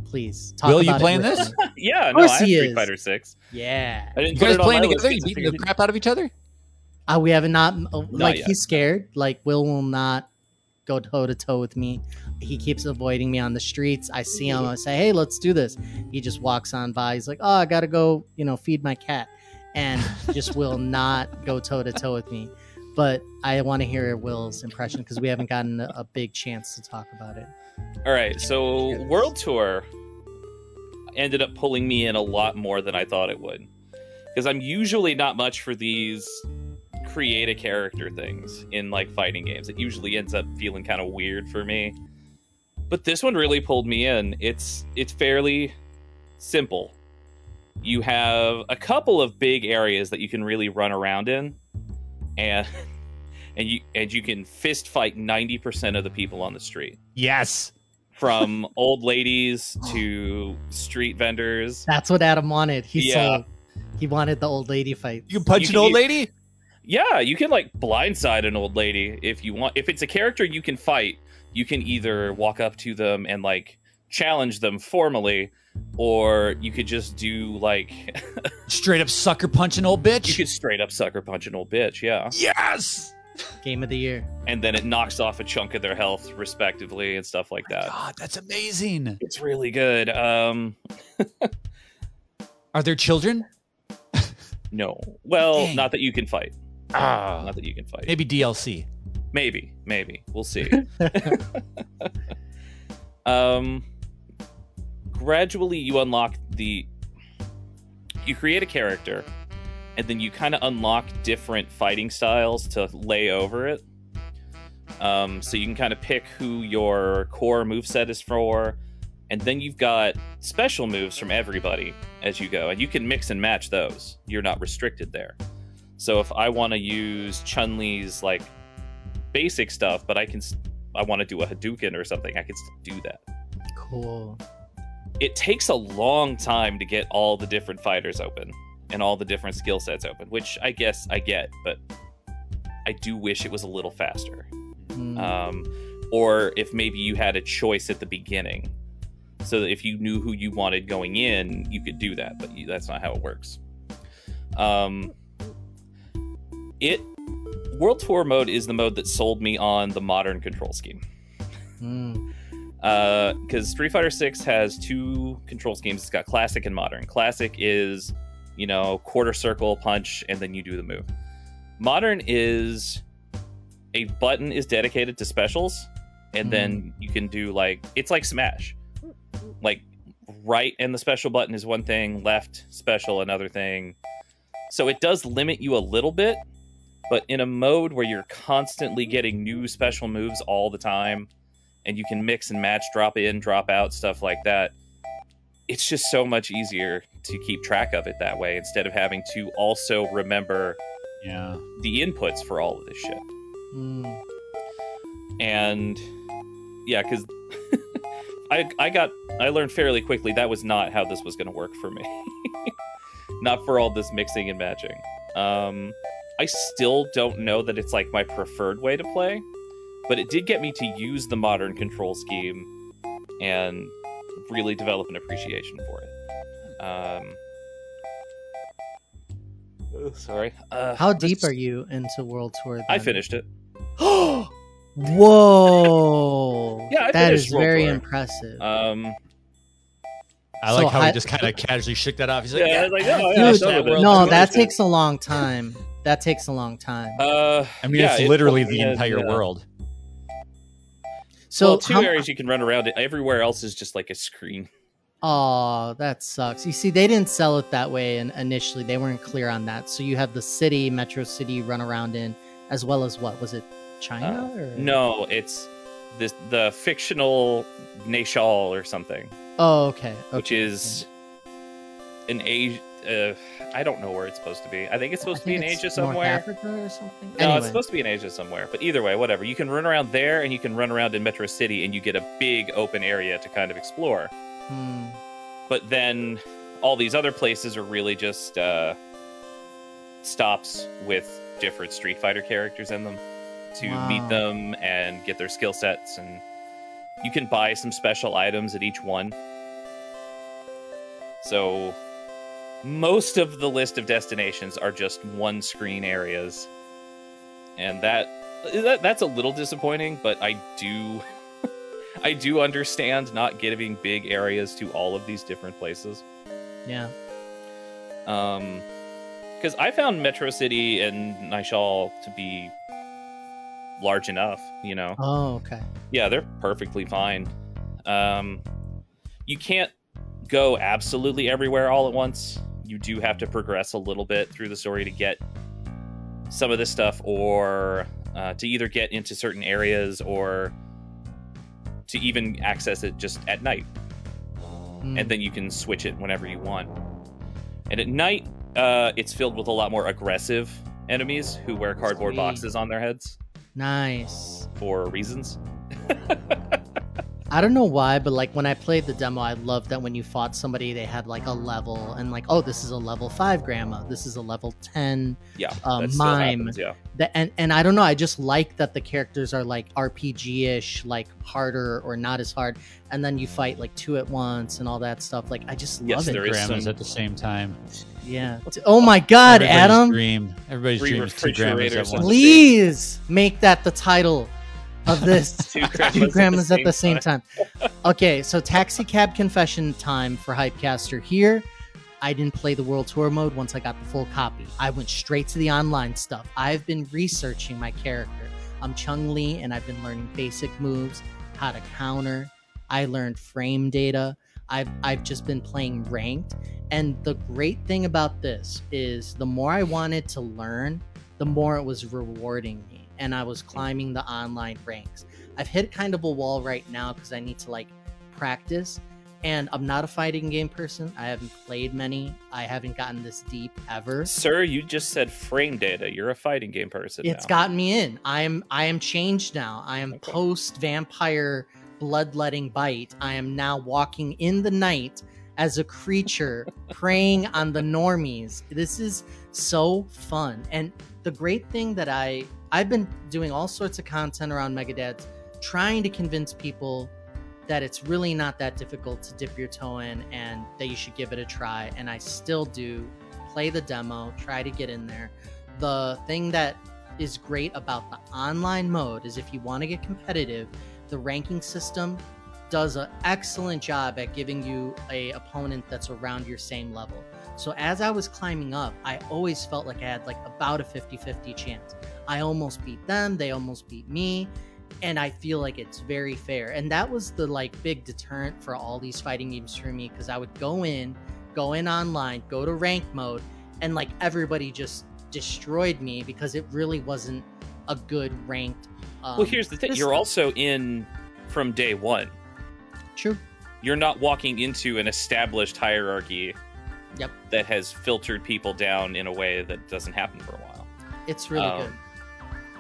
please. Talk Will, you about it playing this? Yeah, no, course I have he Street is. Fighter Six. Yeah. I didn't You guys playing together? You 'cause I beating the crap out of each other? Uh, we have not uh, like yet. he's scared. Like Will will not go toe to toe with me. He keeps avoiding me on the streets. I see him. Mm-hmm. I say, "Hey, let's do this." He just walks on by. He's like, "Oh, I gotta go, you know, feed my cat," and just will not go toe to toe with me. But I want to hear Will's impression because we haven't gotten a, a big chance to talk about it. All right, so World Tour ended up pulling me in a lot more than I thought it would. Because I'm usually not much for these create a character things in like fighting games. It usually ends up feeling kind of weird for me. But this one really pulled me in. It's it's fairly simple. You have a couple of big areas that you can really run around in and and you and you can fist fight 90% of the people on the street Yes. from old ladies to street vendors. That's what Adam wanted. He Yeah. sold. He wanted the old lady fight. You punch You an can old lady? Yeah, you can like blindside an old lady if you want. If it's a character you can fight, you can either walk up to them and like challenge them formally, or you could just do like Straight up sucker punch an old bitch? you could straight up sucker punch an old bitch, yeah, yes. Game of the year. and then it knocks off a chunk of their health respectively and stuff like that. God, that's amazing. It's really good. Um, Are there children? no, well, Dang. not that you can fight. Ah, Not that you can fight. maybe DLC. Maybe, maybe. We'll see. um gradually you unlock the you create a character and then you kind of unlock different fighting styles to lay over it. Um, so you can kind of pick who your core move set is for, and then you've got special moves from everybody as you go, and you can mix and match those. You're not restricted there. So if I want to use Chun Li's like basic stuff, but I can I want to do a Hadouken or something, I can still do that. Cool. It takes a long time to get all the different fighters open and all the different skill sets open, which I guess I get, but I do wish it was a little faster. Mm. Um, or if maybe you had a choice at the beginning, so that if you knew who you wanted going in, you could do that, but you, that's not how it works. Um, it World Tour mode is the mode that sold me on the modern control scheme Mm. because Street Fighter Six has two control schemes. It's got classic and modern. Classic is, you know, quarter circle punch, and then you do the move. Modern is a button is dedicated to specials, and then you can do like it's like Smash, like right and the special button is one thing, left special another thing. So it does limit you a little bit, but in a mode where you're constantly getting new special moves all the time and you can mix and match, drop in, drop out, stuff like that. It's just so much easier to keep track of it that way instead of having to also remember Yeah. the inputs for all of this shit. Mm. And yeah, because I I got I learned fairly quickly that was not how this was going to work for me. not for all this mixing and matching. Um, I still don't know that it's like my preferred way to play, but it did get me to use the modern control scheme and really develop an appreciation for it. Um, oh, sorry. Uh, How deep are you into World Tour? I finished it. Whoa. Yeah, I that finished is World very Tour. impressive. Um, I like how I- he just kind of casually shook that off. He's like, Yeah, yeah, like, oh, yeah, finished Dude, that no, that takes a long time. That takes a long time. uh, I mean, yeah, it's it literally only the had, entire uh, world. So well, two how- areas you can run around. It. Everywhere else is just like a screen. Oh, that sucks. You see, they didn't sell it that way, and initially they weren't clear on that. So you have the city, Metro City, run around in, as well as what was it, China? Uh, or? No, it's this the fictional Nayshall or something, Oh, okay. okay. which is an Asia. Uh, I don't know where it's supposed to be. I think it's supposed I to be in Asia somewhere. Africa or something. No, anyway, it's supposed to be in Asia somewhere. But either way, whatever. You can run around there, and you can run around in Metro City, and you get a big open area to kind of explore. Hmm. But then all these other places are really just uh, stops with different Street Fighter characters in them to Wow. meet them and get their skill sets, and you can buy some special items at each one. So most of the list of destinations are just one screen areas, and that, that that's a little disappointing. But I do. I do understand not giving big areas to all of these different places. yeah. Um, because I found Metro City and Nayshall to be large enough. You know, Oh, okay. yeah, they're perfectly fine. Um, you can't go absolutely everywhere all at once. You do have to progress a little bit through the story to get some of this stuff, or uh, to either get into certain areas or to even access it just at night Hmm. and then you can switch it whenever you want. And at night, uh, it's filled with a lot more aggressive enemies who wear cardboard Sweet. boxes on their heads nice. for reasons. I don't know why, but like when I played the demo, I loved that when you fought somebody, they had like a level and like, oh, this is a level five grandma, this is a level ten. Yeah, Uh, mime. happens, yeah, That and and I don't know, I just like that the characters are like RPG ish, like harder or not as hard, and then you fight like two at once and all that stuff. Like I just Yes, love there it. is grandmas some- at the same time. Yeah. Oh my God, Everybody's Adam! Dream. Everybody's Three dream is two grandmas at once. Please make that the title of this. Two Two grandmas at the same time. time. Okay, so taxi cab confession time for Hypecaster here. I didn't play the world tour mode once I got the full copy. I went straight to the online stuff. I've been researching my character. I'm Chung Li, and I've been learning basic moves, how to counter. I learned frame data. I've I've just been playing ranked. And the great thing about this is the more I wanted to learn, the more it was rewarding me. And I was climbing the online ranks. I've hit kind of a wall right now because I need to like practice. And I'm not a fighting game person. I haven't played many. I haven't gotten this deep ever. Sir, you just said frame data. You're a fighting game person. It's now. gotten me in. I am I am changed now. I am Okay. post vampire bloodletting bite. I am now walking in the night as a creature preying on the normies. This is so fun. And the great thing that I I've been doing all sorts of content around Megadads trying to convince people that it's really not that difficult to dip your toe in and that you should give it a try and I still do play the demo, try to get in there. The thing that is great about the online mode is if you want to get competitive, the ranking system does an excellent job at giving you a opponent that's around your same level. So as I was climbing up, I always felt like I had like about a 50-50 chance. I almost beat them, they almost beat me, and I feel like it's very fair. And that was the like big deterrent for all these fighting games for me because I would go in, go in online, go to rank mode, and like everybody just destroyed me because it really wasn't a good ranked. Um, well, here's the thing. You're also in from day one. true. You're not walking into an established hierarchy. Yep. That has filtered people down in a way that doesn't happen for a while. It's really Um, good.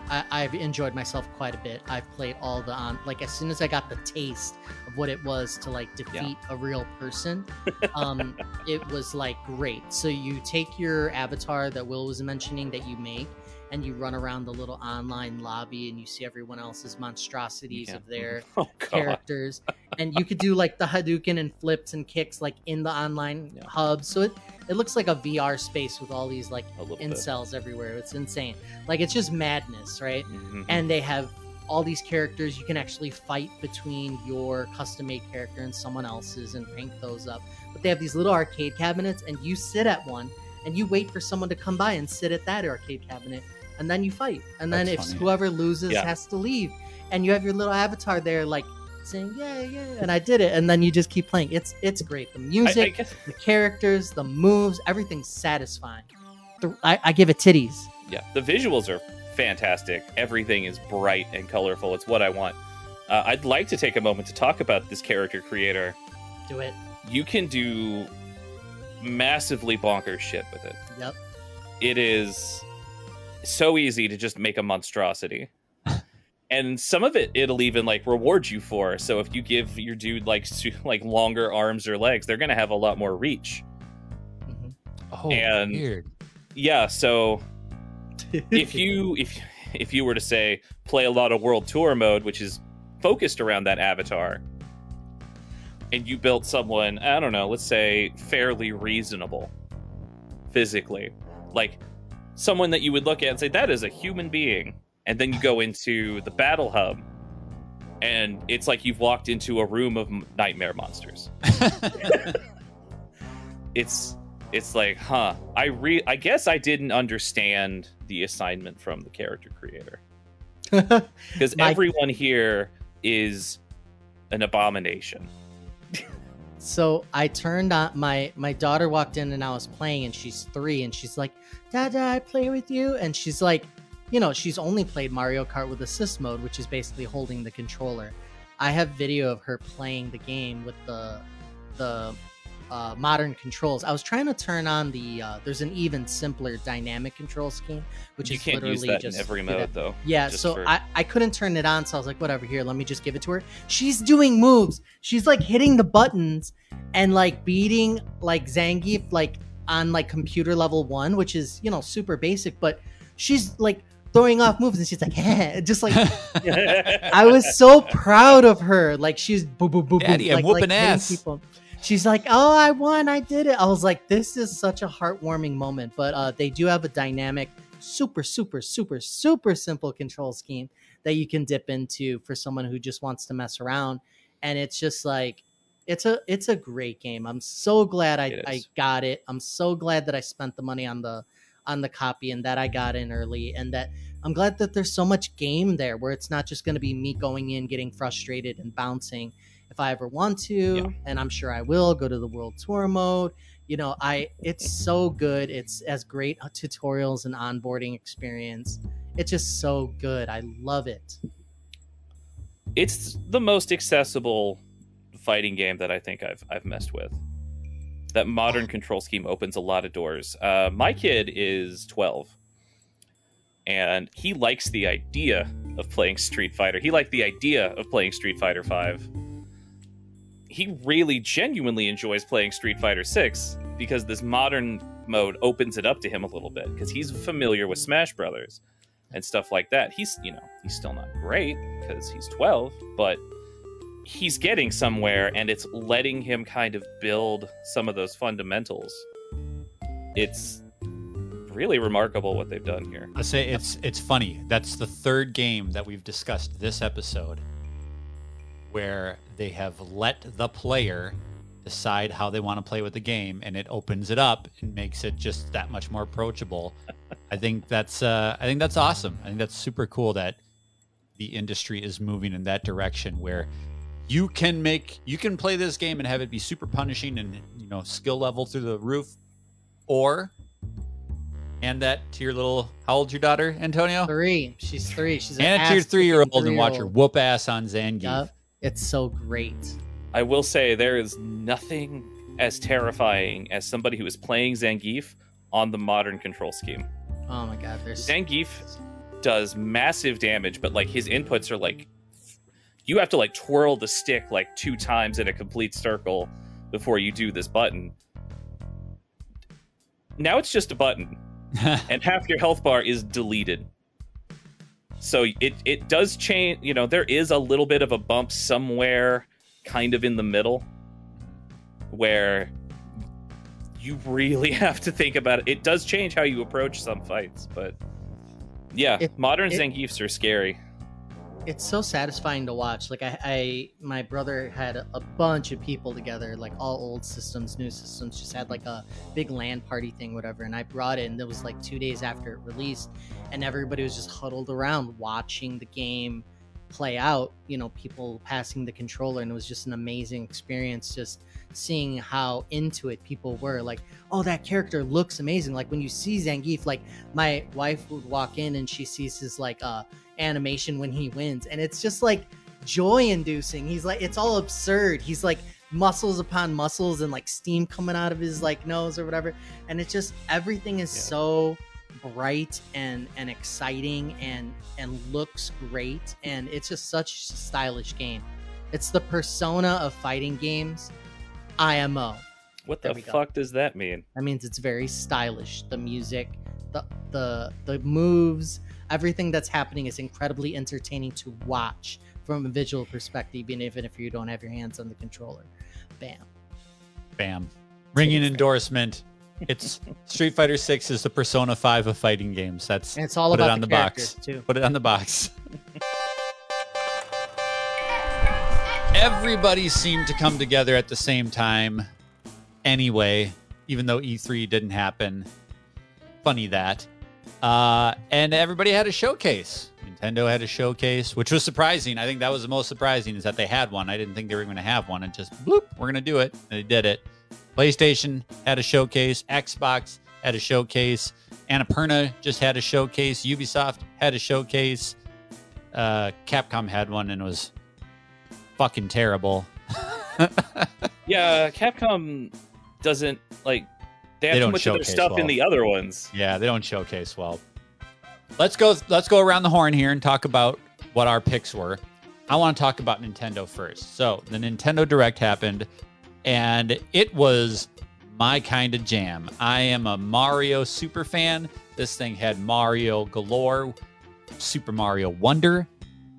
I, I've enjoyed myself quite a bit. I've played all the on like as soon as I got the taste of what it was to like defeat a real person, um, it was like great. So you take your avatar that Will was mentioning that you make, and you run around the little online lobby, and you see everyone else's monstrosities of their Oh characters and you could do like the hadouken and flips and kicks like in the online Yeah. hub so it, it looks like a vr space with all these like little bit. incels everywhere it's insane like it's just madness right Mhm. and they have all these characters. You can actually fight between your custom made character and someone else's and rank those up. But they have these little arcade cabinets, and you sit at one and you wait for someone to come by and sit at that arcade cabinet, and then you fight. And then That's if funny. whoever loses Yeah. has to leave, and you have your little avatar there, like saying "Yeah, yeah," and I did it, and then you just keep playing. It's it's great. The I, I music, guess, the characters, the moves, everything's satisfying. The- I, I give it titties. yeah, the visuals are fantastic. Everything is bright and colorful. It's what I want. Uh, I'd like to take a moment to talk about this character creator. Do it. You can do massively bonkers shit with it. Yep. It is so easy to just make a monstrosity. and some of it it'll even like reward you for. So if you give your dude like su- like longer arms or legs, they're going to have a lot more reach. Mhm. Oh, And- weird. Yeah, so if you if if you were to say play a lot of world tour mode which is focused around that avatar and you built someone i don't know let's say fairly reasonable physically like someone that you would look at and say that is a human being. And then you go into the battle hub and it's like you've walked into a room of nightmare monsters. It's it's like huh i re i guess i didn't understand the assignment from the character creator. Because everyone here is an abomination So I turned on my my daughter walked in and I was playing and she's three and she's like, Dada, I play with you and she's like, you know, she's only played Mario Kart with assist mode, which is basically holding the controller. I have video of her playing the game with the the uh, modern controls. I was trying to turn on the uh, there's an even simpler dynamic control scheme, which you is can't literally use that just in every do that mode though yeah, so for- I, I couldn't turn it on, so I was like, whatever, here, let me just give it to her. She's doing moves. She's like hitting the buttons and like beating like Zangief like on like computer level one, which is, you know, super basic, but she's like throwing off moves and she's like, just like I was so proud of her. Like she's boo boo boo boo. Daddy, I'm like, whooping like, ass. people. She's like, "Oh, I won! I did it!" I was like, "This is such a heartwarming moment." But uh, they do have a dynamic, super, super, super, super simple control scheme that you can dip into for someone who just wants to mess around, and it's just like, it's a, it's a great game. I'm so glad I, I got it. I'm so glad that I spent the money on the, on the copy and that I got in early, and that I'm glad that there's so much game there where it's not just going to be me going in, getting frustrated and bouncing. If I ever want to, Yeah. and I'm sure I will, go to the world tour mode. You know, I it's so good. It's as great tutorials and onboarding experience. It's just so good. I love it. it's the most accessible fighting game that I think I've I've messed with. That modern control scheme opens a lot of doors. Uh, my kid is twelve, and he likes the idea of playing Street Fighter. He liked the idea of playing Street Fighter Five. He really genuinely enjoys playing Street Fighter Six because this modern mode opens it up to him a little bit because he's familiar with Smash Brothers and stuff like that. He's, you know, he's still not great because he's 12, but he's getting somewhere and it's letting him kind of build some of those fundamentals. It's really remarkable what they've done here. I say it's it's funny. That's the third game that we've discussed this episode where they have let the player decide how they want to play with the game and it opens it up and makes it just that much more approachable. I think that's uh, I think that's awesome. I think that's super cool that the industry is moving in that direction where you can make you can play this game and have it be super punishing and you know skill level through the roof or and that to your little how old's your daughter antonio Three. She's three. She's an and it to your ass-kicking three-year-old and watch her whoop ass on zangief Yup. It's so great. I will say there is nothing as terrifying as somebody who is playing Zangief on the modern control scheme. Oh my god, there's Zangief does massive damage, but like his inputs are like you have to like twirl the stick like two times in a complete circle before you do this button. Now it's just a button, and half your health bar is deleted. So it it does change. You know, there is a little bit of a bump somewhere, kind of in the middle, where you really have to think about it. It does change how you approach some fights, but yeah, It- modern it- Zangiefs are scary. It's so satisfying to watch. Like I, I my brother had a bunch of people together, like all old systems, new systems, just had like a big LAN party thing, whatever. And I brought it, and it was like two days after it released, and everybody was just huddled around watching the game play out. You know, people passing the controller, and it was just an amazing experience. Just seeing how into it people were. Like, oh, that character looks amazing. Like when you see Zangief, like my wife would walk in and she sees his like uh animation when he wins, and it's just like joy inducing. He's like, it's all absurd. He's like muscles upon muscles and like steam coming out of his like nose or whatever. And it's just everything is Yeah. so bright and and exciting and and looks great and it's just such a stylish game. It's the persona of fighting games. IMO. What the go. fuck does that mean? That means it's very stylish. The music, the the the moves, everything that's happening is incredibly entertaining to watch from a visual perspective, even if, you don't have your hands on the controller. Bam. Bam. Ringing endorsement. It's Street Fighter 6 is the Persona 5 of fighting games. That's And it's all Put it on the, the box. too. put it on the box. Everybody seemed to come together at the same time anyway, even though E3 didn't happen. Funny that. Uh, and everybody had a showcase. Nintendo had a showcase, which was surprising. I think that was the most surprising is that they had one. I didn't think they were going to have one. And just bloop, we're going to do it. And they did it. PlayStation had a showcase. Xbox had a showcase. Annapurna just had a showcase. Ubisoft had a showcase. Uh, Capcom had one and it was fucking terrible. Yeah, Capcom doesn't like they have They too much of their stuff well. in the other ones. Yeah, they don't showcase well. Let's go. Let's go around the horn here and talk about what our picks were. I want to talk about Nintendo first. So the Nintendo Direct happened, and it was my kind of jam. I am a Mario super fan. This thing had Mario galore, Super Mario Wonder,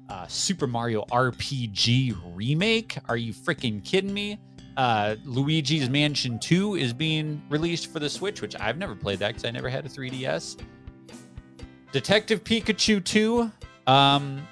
uh, Super Mario RPG remake. Are you freaking kidding me? Uh, Luigi's Mansion 2 is being released for the Switch, which I've never played that because I never had a 3DS. Detective Pikachu 2. Um,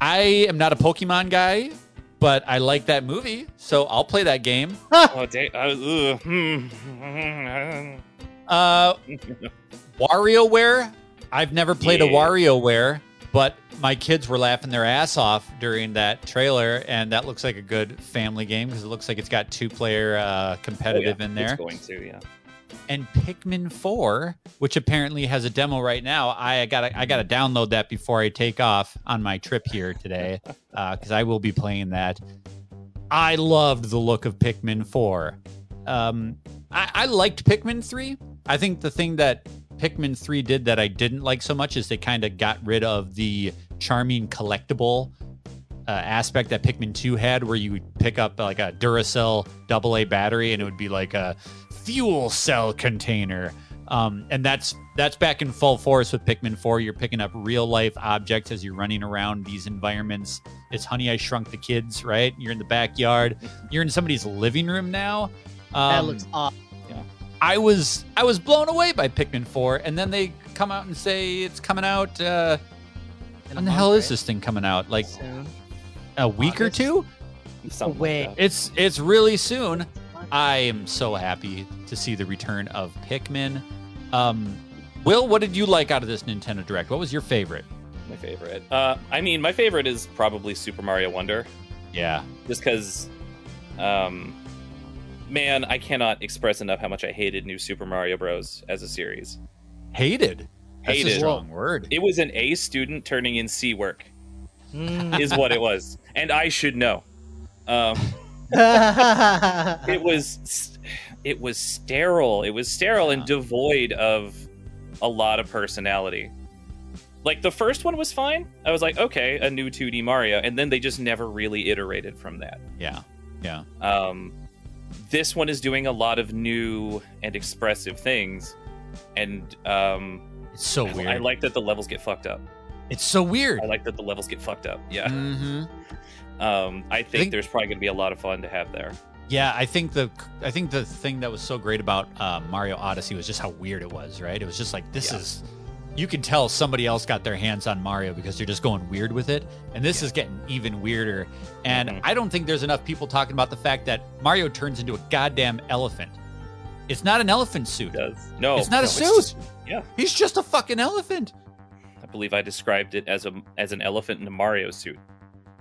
I am not a Pokemon guy, but I like that movie, so I'll play that game. oh, da- uh. Hmm. Uh, WarioWare. I've never played a Yeah. WarioWare, but my kids were laughing their ass off during that trailer, and that looks like a good family game because it looks like it's got two-player uh, competitive Oh, yeah, in there. It's going to, yeah. and Pikmin 4, which apparently has a demo right now. I gotta I gotta download that before I take off on my trip here today, because I will be playing that. I loved the look of Pikmin 4. Um, I, I liked Pikmin 3. I think the thing that Pikmin 3 did that I didn't like so much is they kind of got rid of the charming collectible uh, aspect that Pikmin 2 had, where you would pick up like a Duracell AA battery and it would be like a fuel cell container. Um, and that's that's back in full force with Pikmin 4. You're picking up real life objects as you're running around these environments. It's Honey I Shrunk the Kids, right? You're in the backyard. You're in somebody's living room now. Um, that looks awesome. I was I was blown away by Pikmin 4, and then they come out and say it's coming out. Uh, In when the month, hell is this thing coming out? Like Soon. a week or two? Something Wait. like. It's it's really soon. I am so happy to see the return of Pikmin. Um, Will, what did you like out of this Nintendo Direct? What was your favorite? my favorite. Uh, I mean, my favorite is probably Super Mario Wonder, Yeah, just because, um, man, I cannot express enough how much I hated New Super Mario Bros. as a series. hated. That's a Hated. strong word. It was an A student turning in C work, Mm. is what it was, and I should know. Um, it was it was sterile it was sterile and devoid of a lot of personality like the first one was fine i was like okay a new 2d mario and then they just never really iterated from that yeah, yeah. um, this one is doing a lot of new and expressive things and um, It's so I- weird. I like that the levels get fucked up it's so weird. i like that the levels get fucked up yeah hmm um, i think, think- there's probably going to be a lot of fun to have there Yeah, I think the I think the thing that was so great about uh, Mario Odyssey was just how weird it was. Right? It was just like this Yeah. is you can tell somebody else got their hands on Mario because they're just going weird with it. And this is getting even weirder. And Mhm. I don't think there's enough people talking about the fact that Mario turns into a goddamn elephant. It's not an elephant suit. It does. No, It's not a suit. just- yeah, He's just a fucking elephant. I believe I described it as a as an elephant in a Mario suit.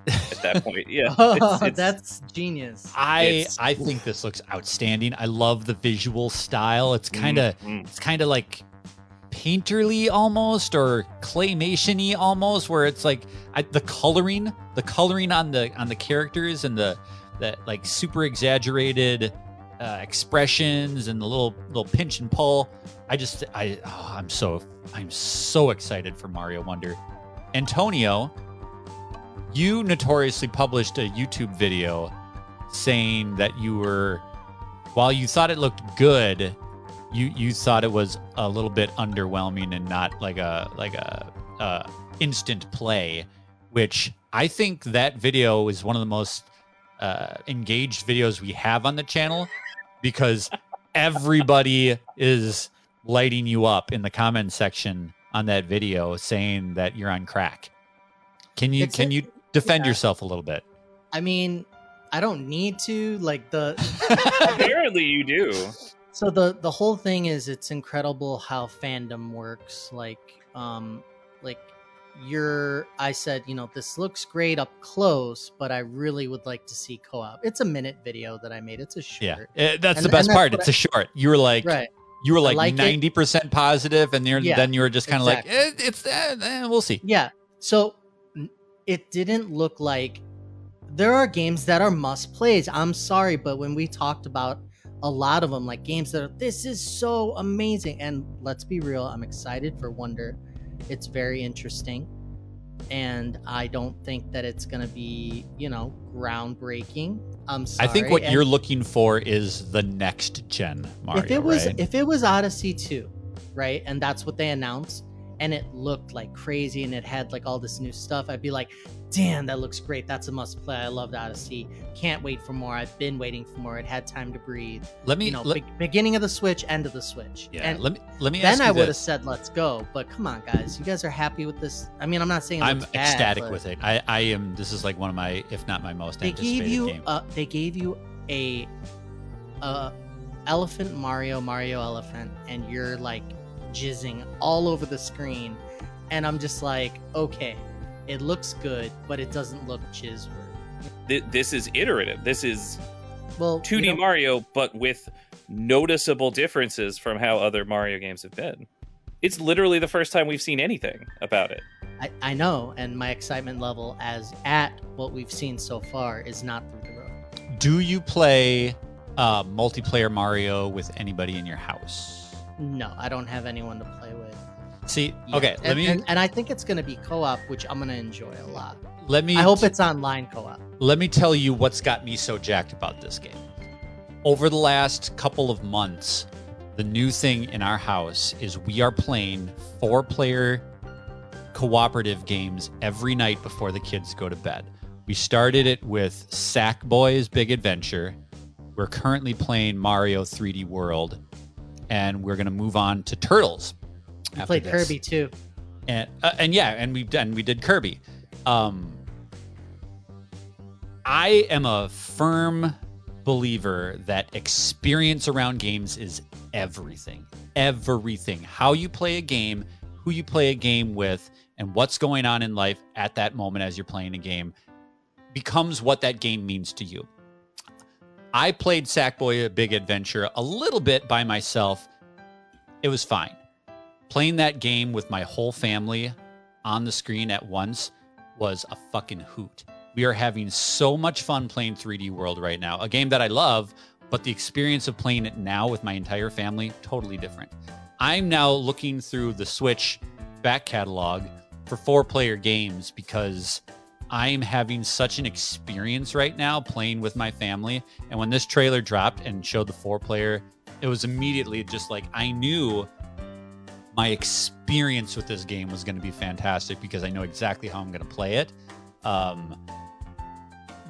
At that point, yeah, Oh, It's- it's- that's genius. I I think this looks outstanding. I love the visual style. It's kind of Mm, mm. it's kind of like painterly almost or claymation-y almost where it's like I, the coloring the coloring on the on the characters and the that like super exaggerated uh, expressions and the little little pinch and pull. I just i oh, i'm so i'm so excited for mario wonder. Antonio you notoriously published a youtube video saying that you were while you thought it looked good you you thought it was a little bit underwhelming and not like a like a uh, instant play, which I think that video is one of the most uh, engaged videos we have on the channel because everybody is lighting you up in the comment section on that video saying that you're on crack. Can you It's can a- you defend yeah. yourself a little bit? I mean, I don't need to. Like the Apparently, you do. So the the whole thing is it's incredible how fandom works. Like um like you're I said, you know, this looks great up close, but I really would like to see co-op. It's a minute video that I made. It's a Yeah, short. Eh, that's And- the best that's part. It's a short. You were like, Right. you were I like like ninety percent positive, and you're, Yeah, then you were just kind of exactly. like, eh, it's eh, eh, we'll see. Yeah. So it didn't look like there are games that are must plays. I'm sorry, but when we talked about a lot of them, like games that are this is so amazing, and let's be real, I'm excited for Wonder. It's very interesting, and I don't think that it's gonna be you know groundbreaking. I'm sorry. I think what and you're looking for is the next gen Mario. if it was right? if it was Odyssey 2, right? And that's what they announced and it looked like crazy and it had like all this new stuff, I'd be like, "Damn, that looks great. That's a must play. I loved Odyssey. Can't wait for more. I've been waiting for more. It had time to breathe. let me You know, let, be- beginning of the Switch, end of the Switch." yeah, and let me let me then I would have said, "Let's go." But come on, guys, you guys are happy with this? I mean, I'm not saying I'm bad, ecstatic but with it. I, I am. This is like one of my, if not my most They gave you game. uh, they gave you a uh elephant Mario Mario elephant and you're like jizzing all over the screen and I'm just like, okay, it looks good, but it doesn't look jizz worthy. Th- This is iterative. This is Well, 2D you know, Mario, but with noticeable differences from how other Mario games have been. It's literally the first time we've seen anything about it. I, I know, and my excitement level as at what we've seen so far is not through the roof. Do you play uh, multiplayer Mario with anybody in your house? No, I don't have anyone to play with. See, yet. okay, let and, me and, and I think it's going to be co-op, which I'm going to enjoy a lot. let me. I hope it's online co-op. let me tell you what's got me so jacked about this game. Over the last couple of months, the new thing in our house is we are playing four player cooperative games every night before the kids go to bed. We started it with Sackboy's Big Adventure. We're currently playing Mario 3D World, and we're going to move on to Turtles. You after played this Kirby too. and uh, and yeah, and we've done we did Kirby. Um, I am a firm believer that experience around games is everything. Everything. How you play a game, who you play a game with, and what's going on in life at that moment as you're playing a game becomes what that game means to you. I played Sackboy a Big Adventure a little bit by myself. It was fine playing that game with my whole family on the screen at once was a fucking hoot. We are having so much fun playing 3D World right now, a game that I love, but the experience of playing it now with my entire family totally different. I'm now looking through the Switch back catalog for four player games because I'm having such an experience right now playing with my family. And when this trailer dropped and showed the four player, it was immediately just like I knew my experience with this game was going to be fantastic because I know exactly how I'm going to play it. Um,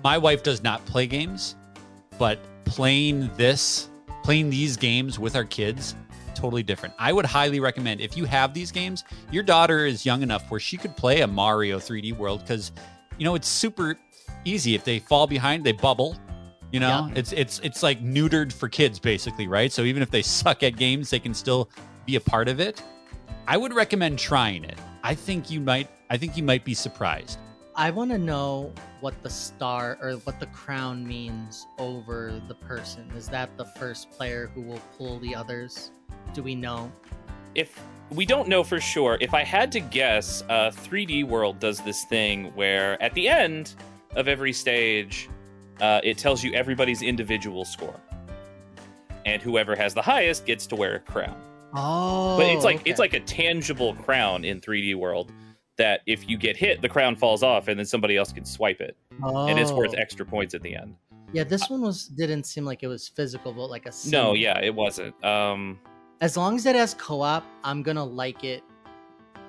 my wife does not play games, but playing this, playing these games with our kids totally different. I would highly recommend if you have these games, your daughter is young enough where she could play a Mario 3D World because, you know, it's super easy. If they fall behind, they bubble. You know, Yeah. it's it's it's like neutered for kids basically, right? So even if they suck at games, they can still be a part of it. I would recommend trying it. I think you might. I think you might be surprised. I want to know what the star or what the crown means over the person. Is that the first player who will pull the others? Do we know? if we don't know for sure, if I had to guess, uh, 3D World does this thing where at the end of every stage, uh, it tells you everybody's individual score, and whoever has the highest gets to wear a crown. Oh, But it's like okay. it's like a tangible crown in 3D World that if you get hit, the crown falls off, and then somebody else can swipe it, and it's worth Oh. extra points at the end. Yeah, this one was didn't seem like it was physical, but like a No, yeah, it wasn't. Um, As long as it has co-op, I'm gonna like it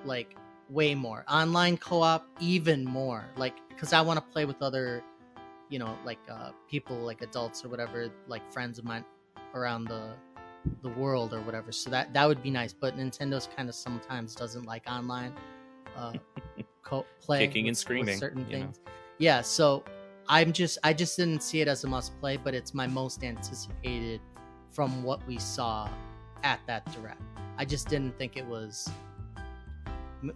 like way more. Online co-op, even more. Like, cause I want to play with other, you know, like uh, people, like adults or whatever, like friends of mine around the the world or whatever. So that that would be nice. But Nintendo's kind of sometimes doesn't like online uh, co- play, Kicking and with- with screaming, certain you know. things. Yeah, so I'm just I just didn't see it as a must play, but it's my most anticipated from what we saw at that direct. I just didn't think it was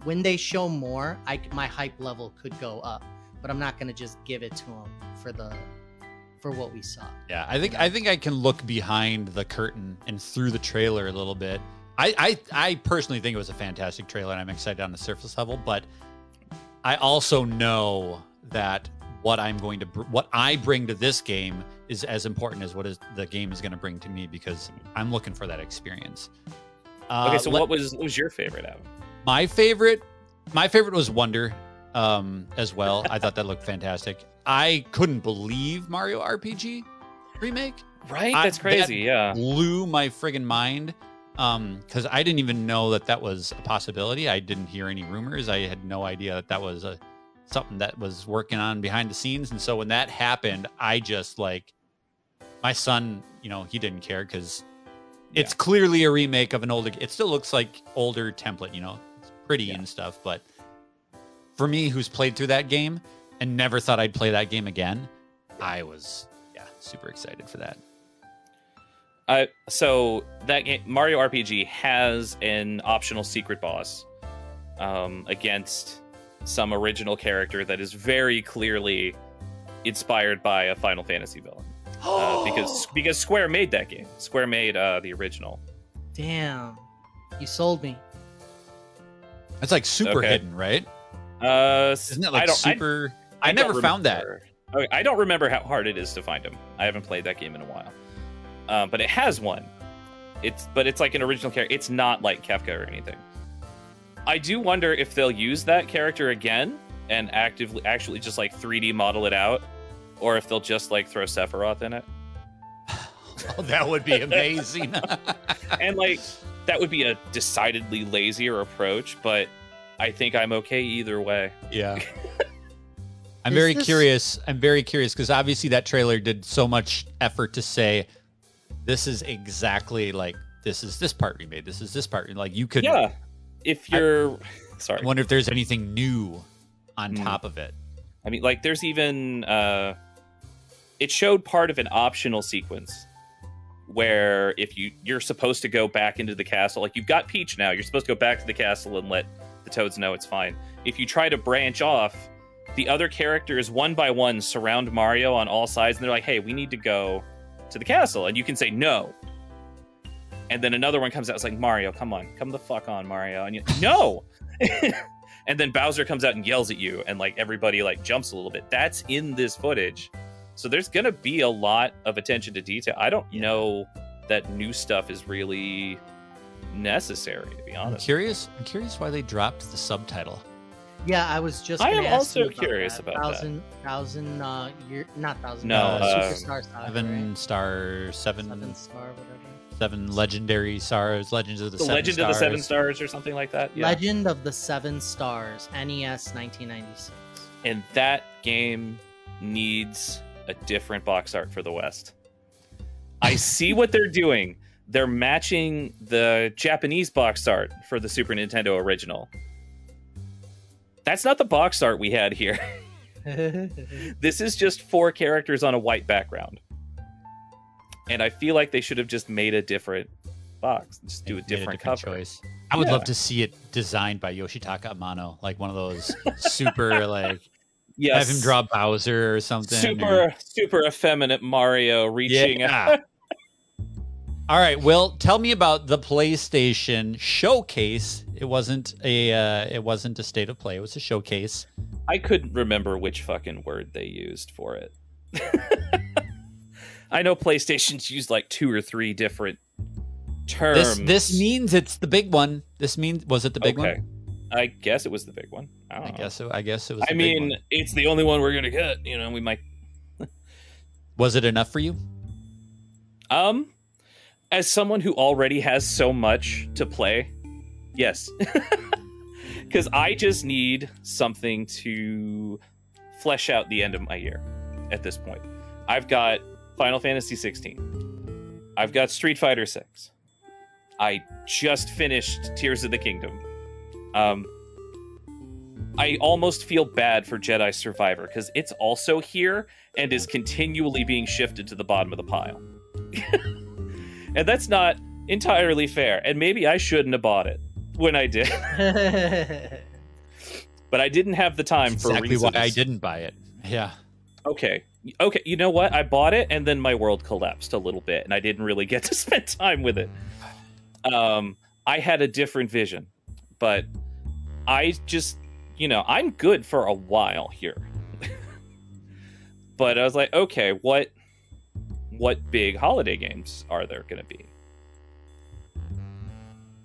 when they show more, I my hype level could go up, but I'm not gonna just give it to them for the for what we saw. Yeah, I think I think I can look behind the curtain and through the trailer a little bit. I, I I personally think it was a fantastic trailer, and I'm excited on the surface level. But I also know that what I'm going to br- what I bring to this game is as important as what is the game is going to bring to me because I'm looking for that experience. Uh, okay, so let- what was what was your favorite Adam? my favorite my favorite was wonder um as well i thought that looked fantastic i couldn't believe mario rpg remake. Right, I- that's crazy. yeah, blew my friggin' mind um because i didn't even know that that was a possibility. I didn't hear any rumors. I had no idea that that was a something that was working on behind the scenes. And so when that happened i just like my son you know he didn't care because it's clearly a remake of an older it still looks like older template you know it's pretty Yeah. and stuff. But for me who's played through that game and never thought i'd play that game again i was yeah super excited for that Uh, so that game, Mario RPG has an optional secret boss um, against some original character that is very clearly inspired by a Final Fantasy villain. Uh, because because Square made that game. Square made uh, the original. Damn, you sold me. That's like super Okay. hidden, right? Uh, Isn't that I like don't, I- super? I, never found that. Okay, I don't remember how hard it is to find him. I haven't played that game in a while, um, but it has one. It's but it's like an original character. It's not like Kefka or anything. I do wonder if they'll use that character again and actively actually just like 3D model it out, or if they'll just like throw Sephiroth in it. Oh, that would be amazing. and like that would be a decidedly lazier approach, but I think I'm okay either way. yeah. I'm Is very this- curious. I'm very curious because obviously that trailer did so much effort to say this is exactly like this is this part we made. This is this part. Like you could. Yeah. If you're I sorry. wonder if there's anything new on Hmm. top of it. I mean, like, there's even uh, it showed part of an optional sequence where if you you're supposed to go back into the castle, like you've got Peach now, you're supposed to go back to the castle and let the Toads know it's fine. If you try to branch off, the other characters one by one surround Mario on all sides, and they're like, "Hey, we need to go to the castle," and you can say no. And then another one comes out, it's like Mario, come on, come the fuck on, Mario, and you no. and then Bowser comes out and yells at you, and like everybody like jumps a little bit. That's in this footage, so there's gonna be a lot of attention to detail. I don't Yeah. know that new stuff is really necessary, to be I'm honest. curious. I'm curious why they dropped the subtitle. Yeah, I was just. I am ask also you about curious that. about that. thousand, Thousand, uh, year, not thousand. No, uh, uh, superstar saga, Seven right? star, seven, seven star, whatever. seven legendary stars, legends of the, The seven Legend stars. of the Seven Stars or something like that. Yeah. Legend of the Seven Stars, NES, 1996. and that game needs a different box art for the West. I see what they're doing. they're matching the Japanese box art for the Super Nintendo original. That's not the box art we had here. this is just four characters on a white background. And I feel like they should have just made a different box, just do a Made different, cover. choice. I would Yeah. love to see it designed by Yoshitaka Amano, like one of those super like Yes. have him draw Bowser or something. super or- super effeminate Mario reaching Yeah. All right, Will, tell me about the PlayStation showcase. It wasn't a uh, it wasn't a state of play. It was a showcase. I couldn't remember which fucking word they used for it. I know PlayStation's used like two or three different terms. This this means it's the big one. This means was it the big okay. one? I guess it was the big one. I, don't I know. guess so. I guess it was. I the big mean, it's the only one we're gonna get. You know, we might. was it enough for you? Um, as someone who already has so much to play, yes, because I just need something to flesh out the end of my year. At this point, I've got Final Fantasy 16. I've got Street Fighter 6. I just finished Tears of the Kingdom. Um, I almost feel bad for Jedi Survivor because it's also here and is continually being shifted to the bottom of the pile. and that's not entirely fair. And maybe I shouldn't have bought it when I did, but I didn't have the time for exactly why reasons. I didn't buy it. Yeah. Okay. Okay, you know what? I bought it and then my world collapsed a little bit and I didn't really get to spend time with it. Um I had a different vision, but I just, you know, I'm good for a while here. but I was like, okay, what what big holiday games are there going to be?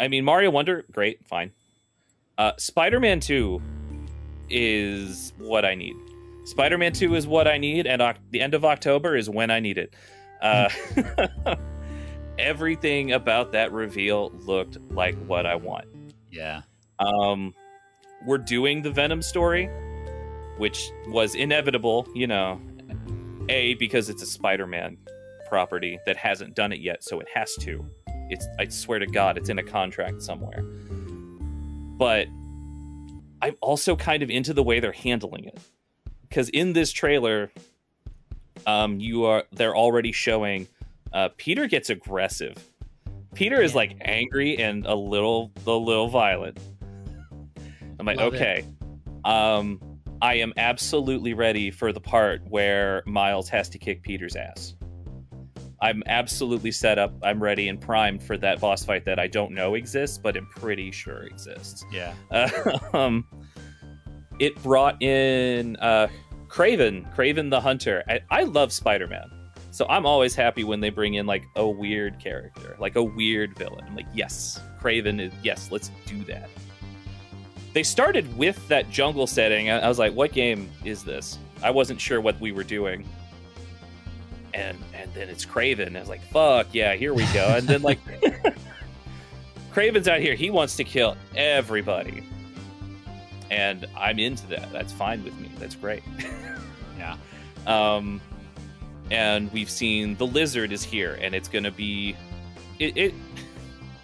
I mean, Mario Wonder, great, fine. Uh Spider-Man 2 is what I need. Spider Man 2 is what I need, and Oc- the end of October is when I need it. Uh, everything about that reveal looked like what I want. Yeah. Um, we're doing the Venom story, which was inevitable, you know. A, because it's a Spider Man property that hasn't done it yet, so it has to. It's, I swear to God, it's in a contract somewhere. But I'm also kind of into the way they're handling it because in this trailer um you are they're already showing uh peter gets aggressive peter is like angry and a little a little violent i'm like Love it. okay um i am absolutely ready for the part where miles has to kick peter's ass i'm absolutely set up i'm ready and primed for that boss fight that i don't know exists but i'm pretty sure exists Yeah. uh, um, it brought in uh, Kraven, Kraven the Hunter. I, I love Spider Man, so I'm always happy when they bring in like a weird character, like a weird villain. I'm like, yes, Kraven is yes, let's do that. They started with that jungle setting. I, I was like, what game is this? I wasn't sure what we were doing. And and then it's Kraven. I was like, fuck yeah, here we go. And then like Kraven's out here. He wants to kill everybody. And I'm into that. That's fine with me. That's great. Yeah. Um, and we've seen the lizard is here, and it's gonna be, it, it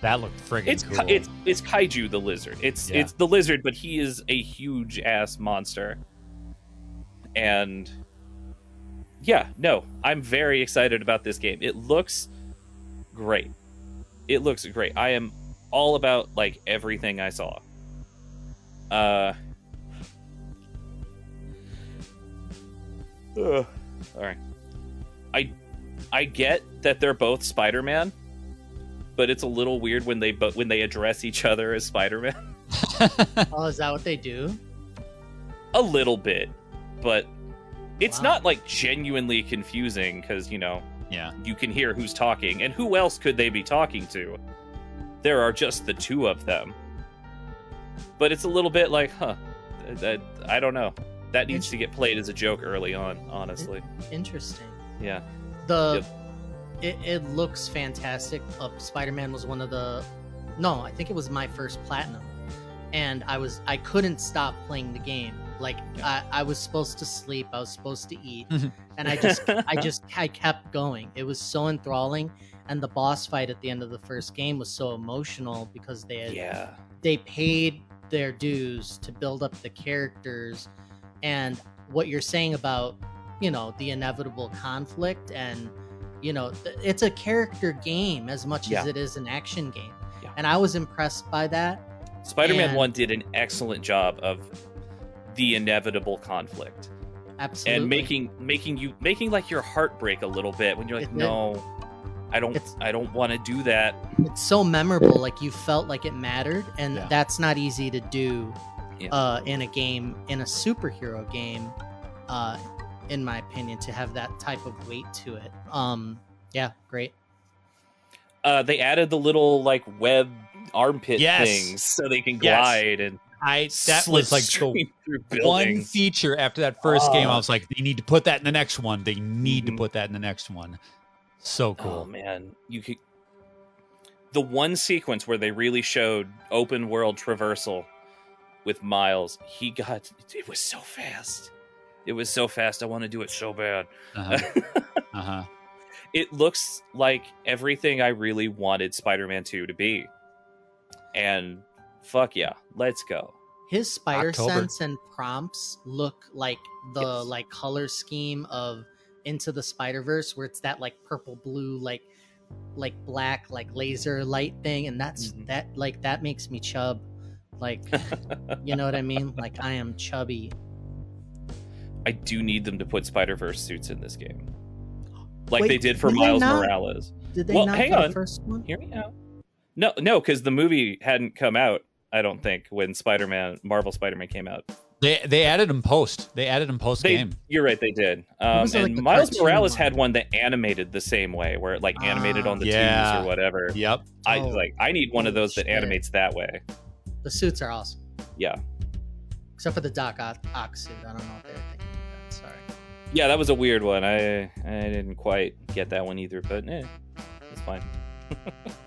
That looked friggin' it's cool. it's it's kaiju the lizard. It's Yeah. it's the lizard, but he is a huge ass monster. And yeah, no, I'm very excited about this game. It looks great. It looks great. I am all about like everything I saw. Uh Ugh. all right. I I get that they're both Spider-Man, but it's a little weird when they but when they address each other as Spider-Man. oh, is that what they do? a little bit, but it's Wow. not like genuinely confusing because you know yeah. you can hear who's talking and who else could they be talking to. There are just the two of them, but it's a little bit like, huh? That I don't know. That needs to get played as a joke early on, honestly. Interesting. Yeah. The it, it looks fantastic. Uh, Spider Man was one of the no, I think it was my first platinum, and I was I couldn't stop playing the game. Like Yeah. I, I was supposed to sleep, I was supposed to eat, Mhm. and I just I just I kept going. It was so enthralling, and the boss fight at the end of the first game was so emotional because they had yeah. they paid their dues to build up the characters and what you're saying about you know the inevitable conflict and you know it's a character game as much as it is an action game Yeah. and i was impressed by that Spider-Man And- 1 did an excellent job of the inevitable conflict absolutely and making making you making like your heart break a little bit when you're like, It did. "No, I don't It's- I don't want to do that." it's so memorable like you felt like it mattered and Yeah. that's not easy to do Yeah. uh in a game in a superhero game uh in my opinion to have that type of weight to it um yeah great Uh they added the little like web armpit Yes. things so they can Yes. glide and I that was like the one feature after that first game. I Oh. was like, they need to put that in the next one. They need Mhm. to put that in the next one. So Oh cool. man, you could the one sequence where they really showed open world traversal with Miles. He got it was so fast. It was so fast. I want to do it so bad. Uh-huh. uh-huh. it looks like everything I really wanted Spider-Man 2 to be. And fuck yeah, let's go. His spider October. sense and prompts look like the Yes. like color scheme of into the spider verse where it's that like purple blue like like black like laser light thing and that's Mhm. that like that makes me chub like you know what i mean like i am chubby I do need them to put Spider-Verse suits in this game. Like Wait, they did for Miles not? Morales. did they Well, not hang on. the first one Hear me out. No, no, because the movie hadn't come out. I don't think when Spider-Man, Marvel Spider-Man came out. They they added him post. They added him post They, game. you're right, they did. Um, was it, like, and Miles Morales one? had one that animated the same way, where it like animated Ah. on the Yeah. twos or whatever. Yep. I Oh, like. I need one of holy those that animates that way. the suits are awesome Yeah, except for the doc ock Ock suit i don't know what they were thinking of that sorry yeah, that was a weird one. I I didn't quite get that one either, but eh, it's fine.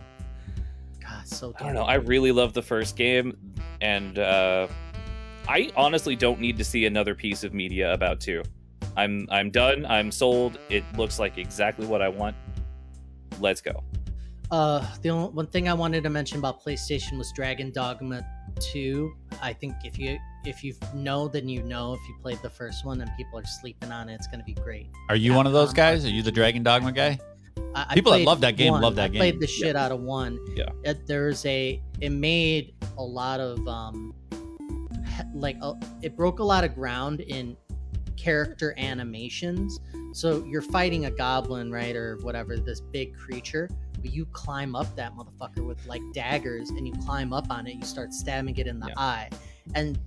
god so I don't know. I really love the first game, and uh, I honestly don't need to see another piece of media about two. I'm I'm done. I'm sold. It looks like exactly what I want. Let's go. Uh, the only one thing I wanted to mention about PlayStation was Dragon Dogma 2. I think if you if you know, then you know. If you played the first one and people are sleeping on it, it's going to be great. Are you one of those guys? Are you the Dragon Dogma guy? I, I People that played love that game one. love that I game. Played the shit out of one. Yeah. It, there's a. It made a lot of um, like uh, it broke a lot of ground in character animations. So you're fighting a goblin, right, or whatever, this big creature, but you climb up that motherfucker with like daggers, and you climb up on it. You start stabbing it in the Yeah. eye, and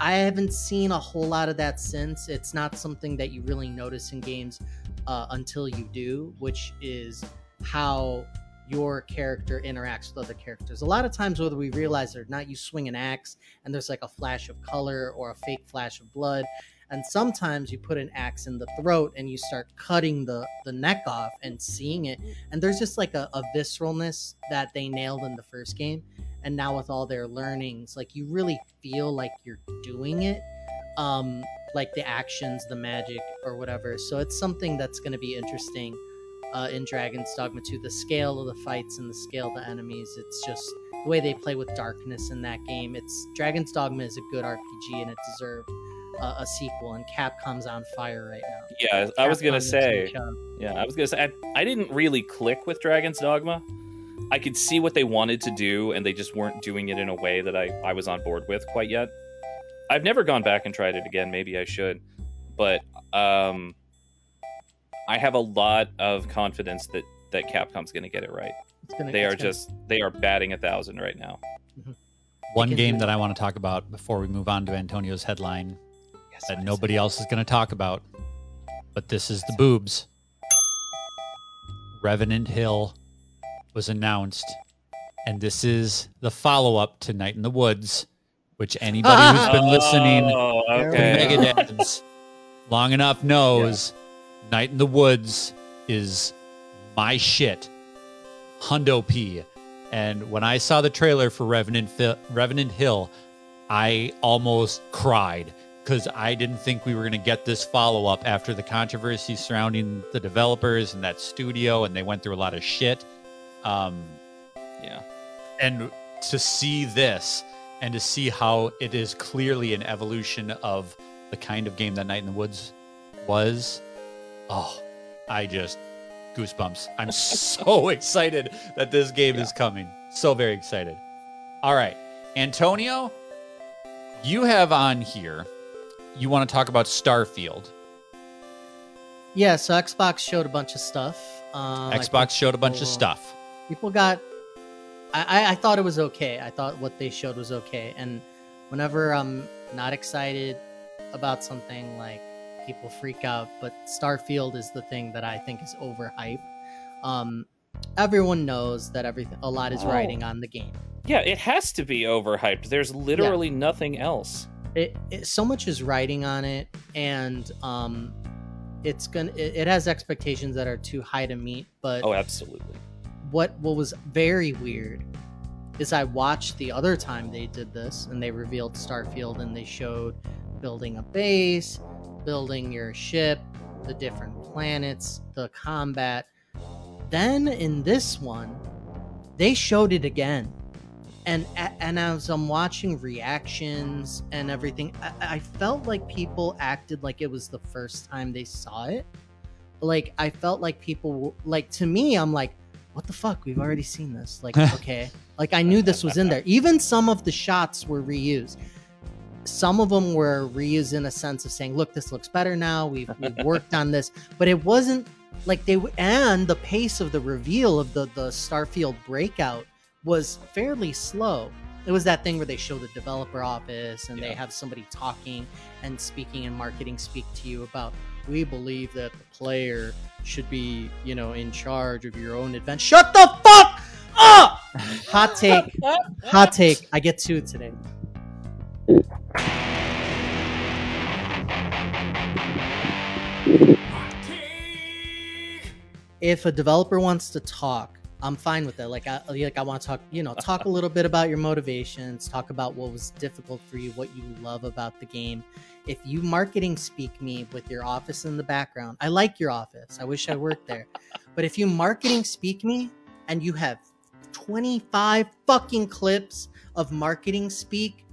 I haven't seen a whole lot of that since. It's not something that you really notice in games uh, until you do, which is how your character interacts with other characters. A lot of times, whether we realize it or not, you swing an axe and there's like a flash of color or a fake flash of blood. And sometimes you put an axe in the throat and you start cutting the, the neck off and seeing it. And there's just like a, a visceralness that they nailed in the first game. And now with all their learnings, like you really feel like you're doing it. Um, like the actions, the magic, or whatever. So it's something that's going to be interesting uh, in Dragon's Dogma 2. The scale of the fights and the scale of the enemies. It's just the way they play with darkness in that game. It's Dragon's Dogma is a good RPG and it deserved uh, a sequel. And Capcom's on fire right now. Yeah, I was gonna say. Yeah, I was gonna say. I, I didn't really click with Dragon's Dogma. I could see what they wanted to do, and they just weren't doing it in a way that I I was on board with quite yet. I've never gone back and tried it again. Maybe I should, but um, I have a lot of confidence that that Capcom's gonna get it right. It's gonna, They it's are gonna- just they are batting a thousand right now. One game that. I want to talk about before we move on to Antonio's headline Yes, that nobody else is going to talk about, but this is the boobs. Revenant Hill was announced, and this is the follow up to Night in the Woods, which anybody who's been listening Oh, okay. Megadad's long enough knows Night in the Woods is my shit. Hundo P. And when I saw the trailer for Revenant, Fi- Revenant Hill, I almost cried because I didn't think we were going to get this follow up after the controversy surrounding the developers and that studio, and they went through a lot of shit. Um, Yeah. and to see this and to see how it is clearly an evolution of the kind of game that Night in the Woods was, oh, I just goosebumps. I'm so excited that this game is coming. So very excited. All right, Antonio, you have on here. You want to talk about Starfield? Yeah, so Xbox showed a bunch of stuff. Um, I Xbox showed a bunch of stuff. people got I, I thought it was okay i thought what they showed was okay and whenever i'm not excited about something like people freak out but starfield is the thing that i think is overhyped um everyone knows that everything a lot is Oh. riding on the game Yeah, it has to be overhyped. There's literally nothing else. it, it so much is riding on it and um it's gonna it, it has expectations that are too high to meet but Oh, absolutely. What what was very weird is I watched the other time they did this and they revealed Starfield and they showed building a base, building your ship, the different planets, the combat. Then in this one, they showed it again. And and as I'm watching reactions and everything, I, I felt like people acted like it was the first time they saw it. Like I felt like people like to me, I'm like, what the fuck? We've already seen this. Like, okay. Like, I knew this was in there. Even some of the shots were reused. Some of them were reused in a sense of saying, look, this looks better now. We've, we've worked on this. But it wasn't like they, w- and the pace of the reveal of the, the Starfield breakout was fairly slow. It was that thing where they show the developer office and they have somebody talking and speaking and marketing speak to you about, we believe that the player should be, you know, in charge of your own adventure. Shut the fuck up! Hot take. Hot take. I get two today. If a developer wants to talk, I'm fine with that. Like I like I want to talk, you know, talk a little bit about your motivations, talk about what was difficult for you, what you love about the game. If you marketing speak me with your office in the background, I like your office. I wish I worked there. But if you marketing speak me and you have 25 fucking clips of marketing speak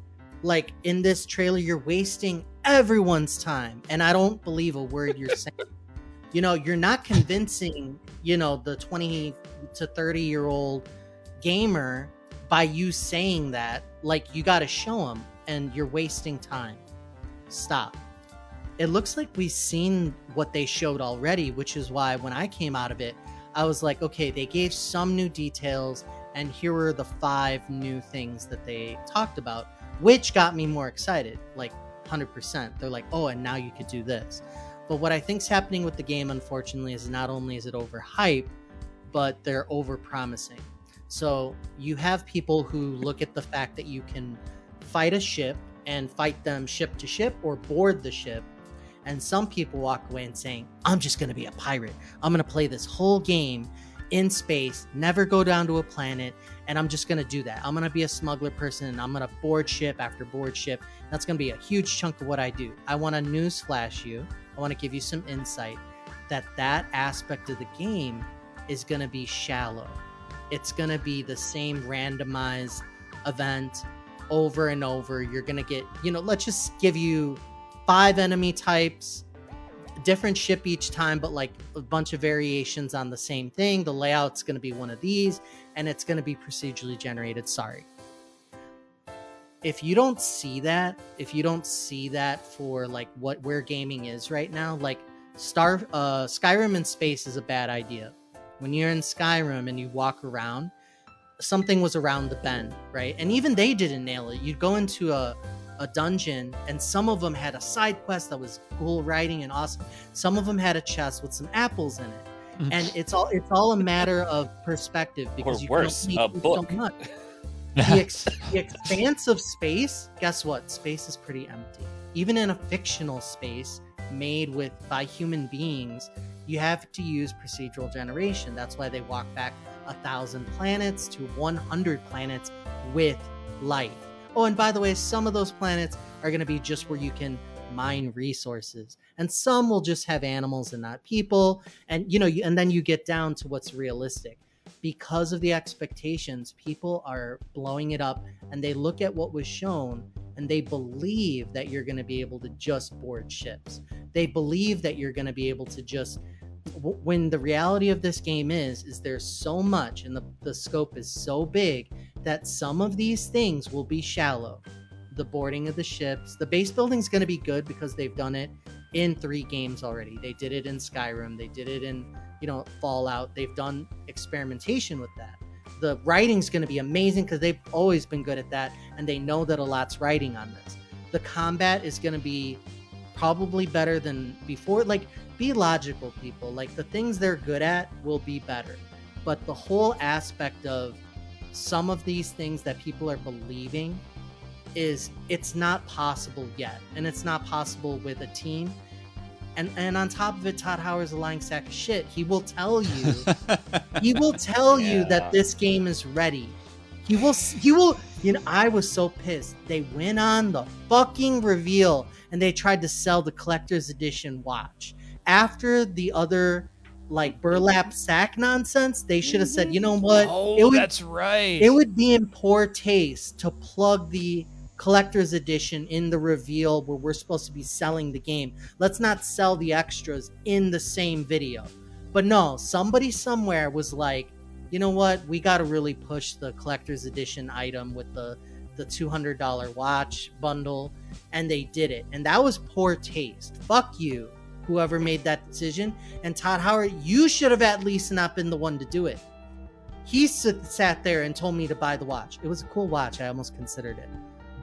like in this trailer you're wasting everyone's time and I don't believe a word you're saying. you know, you're not convincing, you know, the 20 to 30 year old gamer by you saying that. Like you got to show them and you're wasting time. Stop. It looks like we've seen what they showed already, which is why when I came out of it, I was like, okay, they gave some new details, and here were the five new things that they talked about, which got me more excited. Like 100%. They're like, oh, and now you could do this. But what I think's happening with the game, unfortunately, is not only is it overhyped, but they're over promising. So you have people who look at the fact that you can fight a ship and fight them ship to ship or board the ship. And some people walk away and saying, I'm just going to be a pirate. I'm going to play this whole game in space, never go down to a planet, and I'm just going to do that. I'm going to be a smuggler person and I'm going to board ship after board ship. That's going to be a huge chunk of what I do. I want to newsflash you. I want to give you some insight that that aspect of the game is going to be shallow. It's going to be the same randomized event over and over. You're going to get, you know, let's just give you five enemy types, different ship each time, but like a bunch of variations on the same thing. The layout's going to be one of these, and it's going to be procedurally generated. Sorry. If you don't see that, if you don't see that for like what where gaming is right now, like Star uh, Skyrim in space is a bad idea. When you're in Skyrim and you walk around, something was around the bend, right? And even they didn't nail it. You'd go into a a dungeon and some of them had a side quest that was cool writing and awesome. Some of them had a chest with some apples in it. Mm. And it's all it's all a matter of perspective because you worse, can a only do book. so much. the, ex- the expanse of space guess what space is pretty empty even in a fictional space made with by human beings you have to use procedural generation that's why they walk back a thousand planets to 100 planets with life Oh, and by the way, some of those planets are going to be just where you can mine resources, and some will just have animals and not people. And you know, and then you get down to what's realistic. Because of the expectations, people are blowing it up, and they look at what was shown and they believe that you're going to be able to just board ships. They believe that you're going to be able to just when the reality of this game is is there's so much and the, the scope is so big that some of these things will be shallow. The boarding of the ships the base building is going to be good because they've done it in three games already. They did it in skyrim they did it in you know fallout they've done experimentation with that. The writing's going to be amazing because they've always been good at that and they know that a lot's writing on this. The combat is going to be probably better than before like be logical people. Like the things they're good at will be better. But the whole aspect of some of these things that people are believing is it's not possible yet. And it's not possible with a team. And and on top of it todd howard's a lying sack of shit. He will tell you he will tell you that this game is ready. He will he will you know i was so pissed. They went on the fucking reveal and they tried to sell the collector's edition watch after the other like burlap sack nonsense they should have said you know what mm-hmm. oh, it would that's right. it would be in poor taste to plug the collector's edition in the reveal where we're supposed to be selling the game. Let's not sell the extras in the same video. But no, somebody somewhere was like, you know what? We got to really push the collector's edition item with the the $200 watch bundle and they did it. And that was poor taste. Fuck you whoever made that decision. And Todd Howard, you should have at least not been the one to do it he sat there and told me to buy the watch. It was a cool watch. I almost considered it.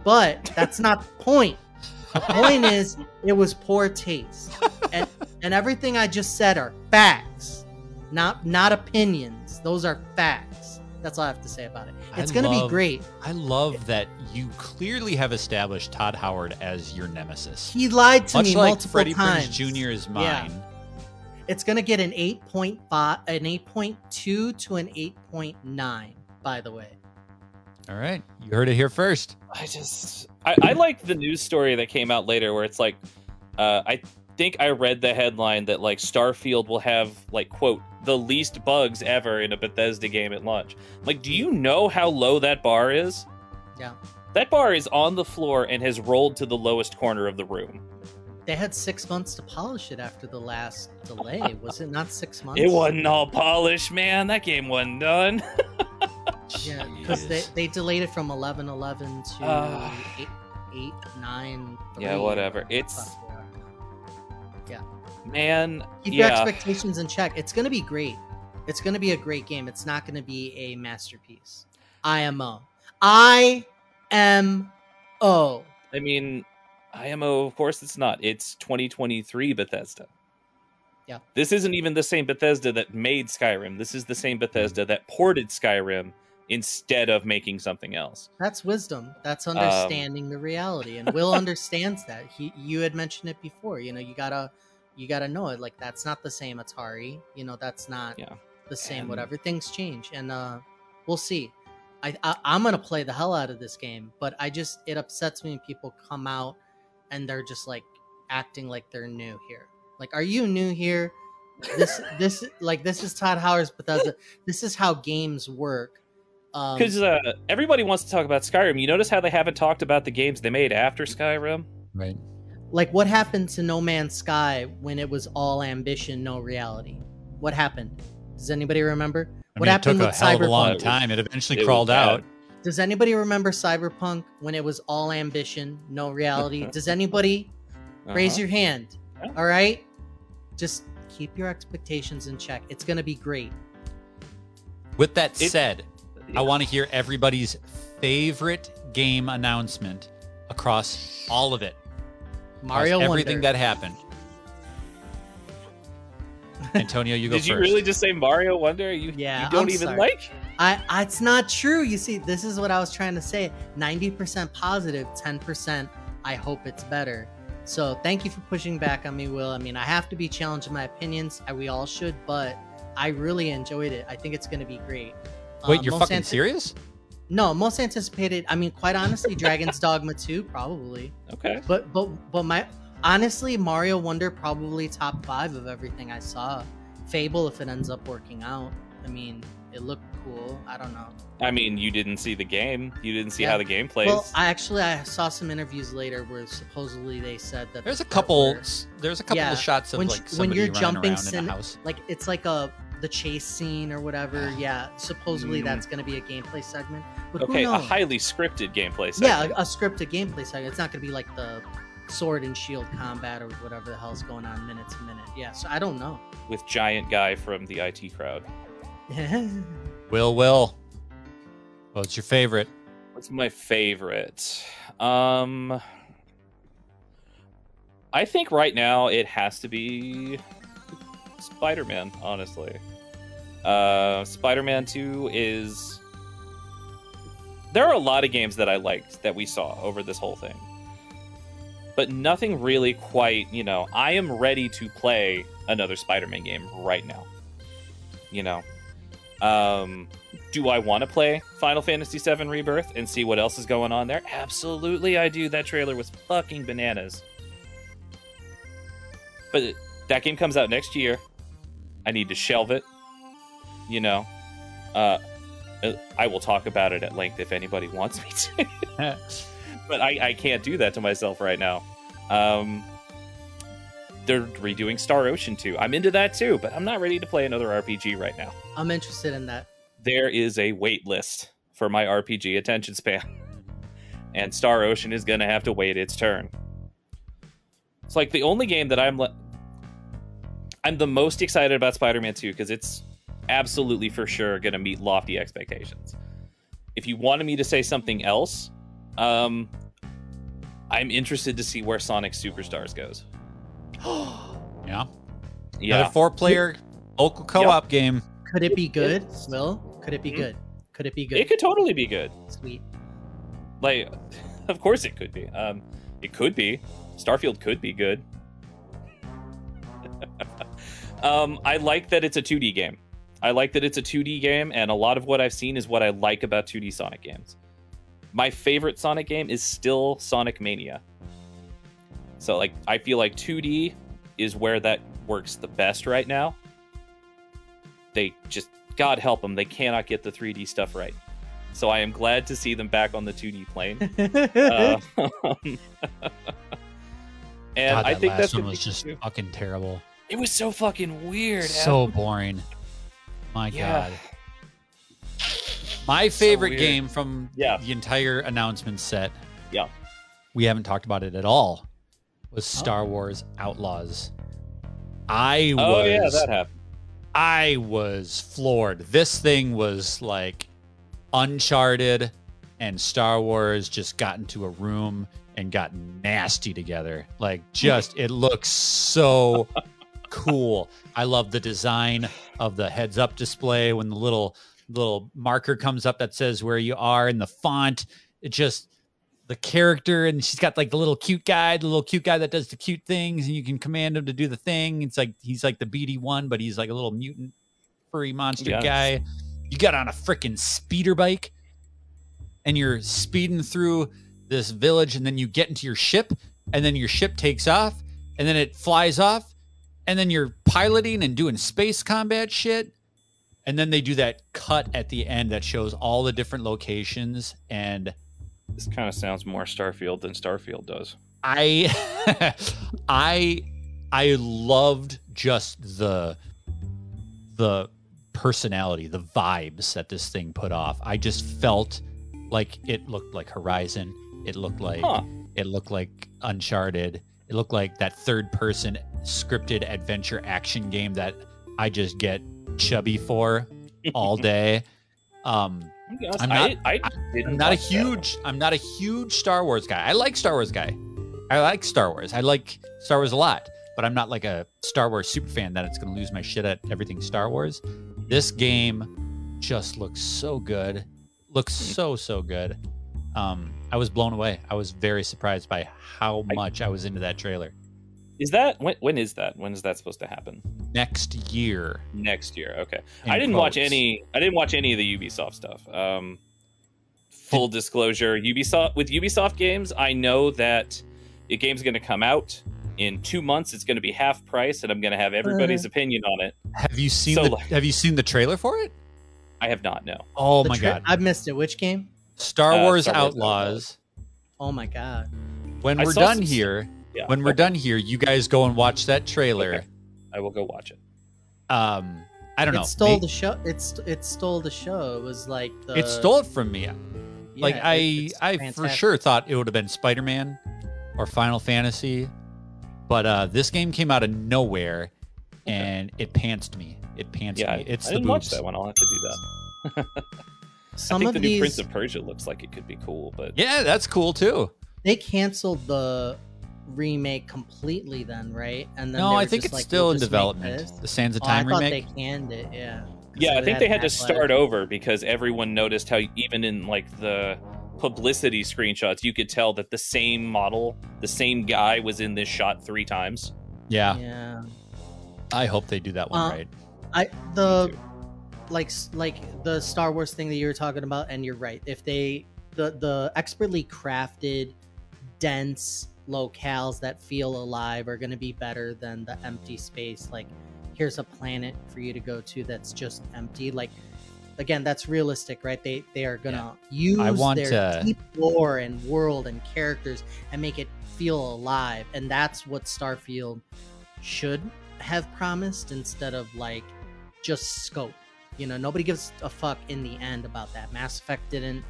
But that's not the point. The point is, it was poor taste. And, and everything I just said are facts, not not opinions. Those are facts. That's all I have to say about it. I It's going to be great. I love that you clearly have established Todd Howard as your nemesis. He lied to Much me like multiple Freddie times. Prinze Jr. is Yeah. mine. It's going to get an 8.5, an 8.2 to an 8.9, by the way. All right. You heard it here first. I just I, I like the news story that came out later where it's like uh, I think I read the headline that like Starfield will have like quote the least bugs ever in a Bethesda game at launch. Like, do you know how low that bar is? Yeah. That bar is on the floor and has rolled to the lowest corner of the room. They had six months to polish it after the last delay. Was it not six months? It wasn't all polished, man. That game wasn't done. Yeah, because they, they delayed it from 11 11 to Ah. 8, 8 9 Yeah, whatever. It's- Yeah. Man, Keep your expectations in check. It's going to be great. It's going to be a great game. It's not going to be a masterpiece. IMO. I-M-O. I mean, IMO, of course it's not. It's 2023 Bethesda. Yeah. This isn't even the same Bethesda that made Skyrim. This is the same Bethesda that ported Skyrim instead of making something else. That's wisdom. That's Um, understanding the reality. And Will understands that. He you had mentioned it before. You know, you gotta you gotta know it. Like that's not the same Atari. You know, that's not Yeah. the same. And- Whatever things change, and uh, we'll see. I, I I'm gonna play the hell out of this game, but I just it upsets me when people come out and they're just like acting like they're new here. Like, are you new here? This this like this is Todd Howard's Bethesda. This is how games work. Um, Because uh, everybody wants to talk about Skyrim. You notice how they haven't talked about the games they made after Skyrim? Right. like what happened to No Man's Sky when it was all ambition, no reality? What happened? Does anybody remember? I what mean, it happened took a with hell of a long time. It eventually it crawled out. Does anybody remember Cyberpunk when it was all ambition, no reality? Does anybody raise Uh-huh. your hand? Yeah. All right, just keep your expectations in check. It's gonna be great. With that It- said, Yeah. I want to hear everybody's favorite game announcement across all of it. across Mario everything Wonder. that happened. Antonio, you go Did first. you really just say Mario Wonder? You, Yeah, you don't I'm even sorry. like? I, I, it's not true. You see, this is what I was trying to say. 90% positive, 10% I hope it's better. So thank you for pushing back on me, Will. I mean, I have to be challenged in my opinions. We all should, but I really enjoyed it. I think it's going to be great. Wait, Um, you're fucking ante- serious? No, most anticipated. I mean, quite honestly, Dragon's Dogma 2 probably. Okay. But but but my honestly, Mario Wonder probably top five of everything I saw. Fable if it ends up working out. I mean, it looked cool. I don't know. I mean, you didn't see the game. You didn't see Yeah. how the game plays. Well, I actually I saw some interviews later where supposedly they said that There's a couple. where- There's a couple Yeah, of shots of when like when you're jumping around in sim- a house. like it's like a the chase scene or whatever. Yeah, supposedly Mm. that's going to be a gameplay segment. But okay, a highly scripted gameplay. yeah, Segment. a, a scripted gameplay segment. It's not going to be like the sword and shield combat or whatever the hell's going on minute to minute. Yeah, so I don't know. with giant guy from the IT crowd. Will, Will. What's your favorite? What's my favorite? Um, I think right now it has to be Spider-Man. Honestly, uh, Spider-Man Two is. There are a lot of games that I liked that we saw over this whole thing, but nothing really quite. You know, I am ready to play another Spider-Man game right now. You know, um, do I want to play Final Fantasy VII Rebirth and see what else is going on there? Absolutely, I do. That trailer was fucking bananas. But that game comes out next year. I need to shelve it. You know, uh, uh, I will talk about it at length if anybody wants me to. but I, I can't do that to myself right now. Um, they're redoing Star Ocean 2. I'm into that too, but I'm not ready to play another RPG right now I'm interested in that. there is a wait list for my RPG attention span. And Star Ocean is going to have to wait its turn. It's like the only game that I'm le- I'm the most excited about Spider-Man 2 because it's absolutely for sure going to meet lofty expectations. If you wanted me to say something else, um I'm interested to see where Sonic Superstars goes. Yeah. Yeah. Another four player local co op game. Could it be good? It's- Will? Could it be Hmm? good? Could it be good? It could totally be good. Sweet. Like, of course it could be. Um, it could be. Starfield could be good. um, I like that it's a 2D game. I like that it's a 2D game, and a lot of what I've seen is what I like about 2D Sonic games. My favorite Sonic game is still Sonic Mania. So, like, I feel like 2D is where that works the best right now. They just, God help them, they cannot get the 3D stuff right. So I am glad to see them back on the 2D plane. Uh, and God, I think last that's one was just too. fucking terrible. It was so fucking weird. So Adam. boring. My Yeah. God. My favorite weird. game from Yeah. the entire announcement set. Yeah. We haven't talked about it at all. Was Oh. Star Wars Outlaws. I was Oh yeah, that happened. I was floored. This thing was like Uncharted and Star Wars just got into a room and got nasty together. Like just it looks so cool. I love the design of the heads up display when the little little marker comes up that says where you are and the font. It just the character and she's got like the little cute guy, the little cute guy that does the cute things, and you can command him to do the thing. It's like he's like the BD one, but he's like a little mutant furry monster Yes. guy. You got on a freaking speeder bike and you're speeding through this village, and then you get into your ship, and then your ship takes off, and then it flies off, and then you're piloting and doing space combat shit. And then they do that cut at the end that shows all the different locations and This kind of sounds more Starfield than Starfield does. I I I loved just the the personality, the vibes that this thing put off. I just felt like it looked like Horizon. It looked like Huh. it looked like Uncharted. It looked like that third person scripted adventure action game that I just get chubby for all day. Um I'm, I, not- I, didn't I'm not a watch that one. huge I'm not a huge Star Wars guy. I like Star Wars guy. I like Star Wars. I like Star Wars a lot, but I'm not like a Star Wars super fan that it's going to lose my shit at everything Star Wars. This game just looks so good. Looks Hmm. so so good. Um I was blown away. I was very surprised by how much I was into that trailer. Is that when? When is that? When is that supposed to happen? Next year. Next year. Okay. in I didn't watch any. I didn't watch any of the Ubisoft stuff. Um, full disclosure, Ubisoft with Ubisoft games, I know that a game's going to come out in two months. It's going to be half price, and I'm going to have everybody's opinion on it. Have you seen So, the like- Have you seen the trailer for it? I have not. No. Oh The my tra- god! I've missed it. Which game? Star Uh, Wars Star Wars Outlaws. Oh my god. When I we're done some- here, Yeah. when we're done here, you guys go and watch that trailer. Okay. I will go watch it. Um, I don't know. it know. stole May- the show. It it stole the show. It was like the. it stole it from me. like yeah, I, it- it's I for sure thought it would have been Spider Man or Final Fantasy, but uh, this game came out of nowhere, and it pantsed me. It pantsed Yeah, me. It's I the didn't watch boobs. that one. I'll have to do that. Some I think of the these new Prince of Persia looks like it could be cool, but Yeah, that's cool too. they canceled the remake completely. Then right? And then no, I think just it's like, still we'll in development. The Sands of Oh, I Time thought remake. they canned it. Yeah. 'Cause yeah, I think they had to start over because everyone noticed how even in like the publicity screenshots, you could tell that the same model, the same guy was in this shot three times. Yeah, Yeah. I hope they do that one Uh, right. I the Me too. Like like the Star Wars thing that you were talking about, and you're right. If they the the expertly crafted, dense locales that feel alive are going to be better than the empty space. Like, here's a planet for you to go to that's just empty. Like, again, that's realistic, right? They they are gonna use I want their to- deep lore and world and characters and make it feel alive, and that's what Starfield should have promised instead of like just scope. You know, nobody gives a fuck in the end about that. Mass Effect didn't,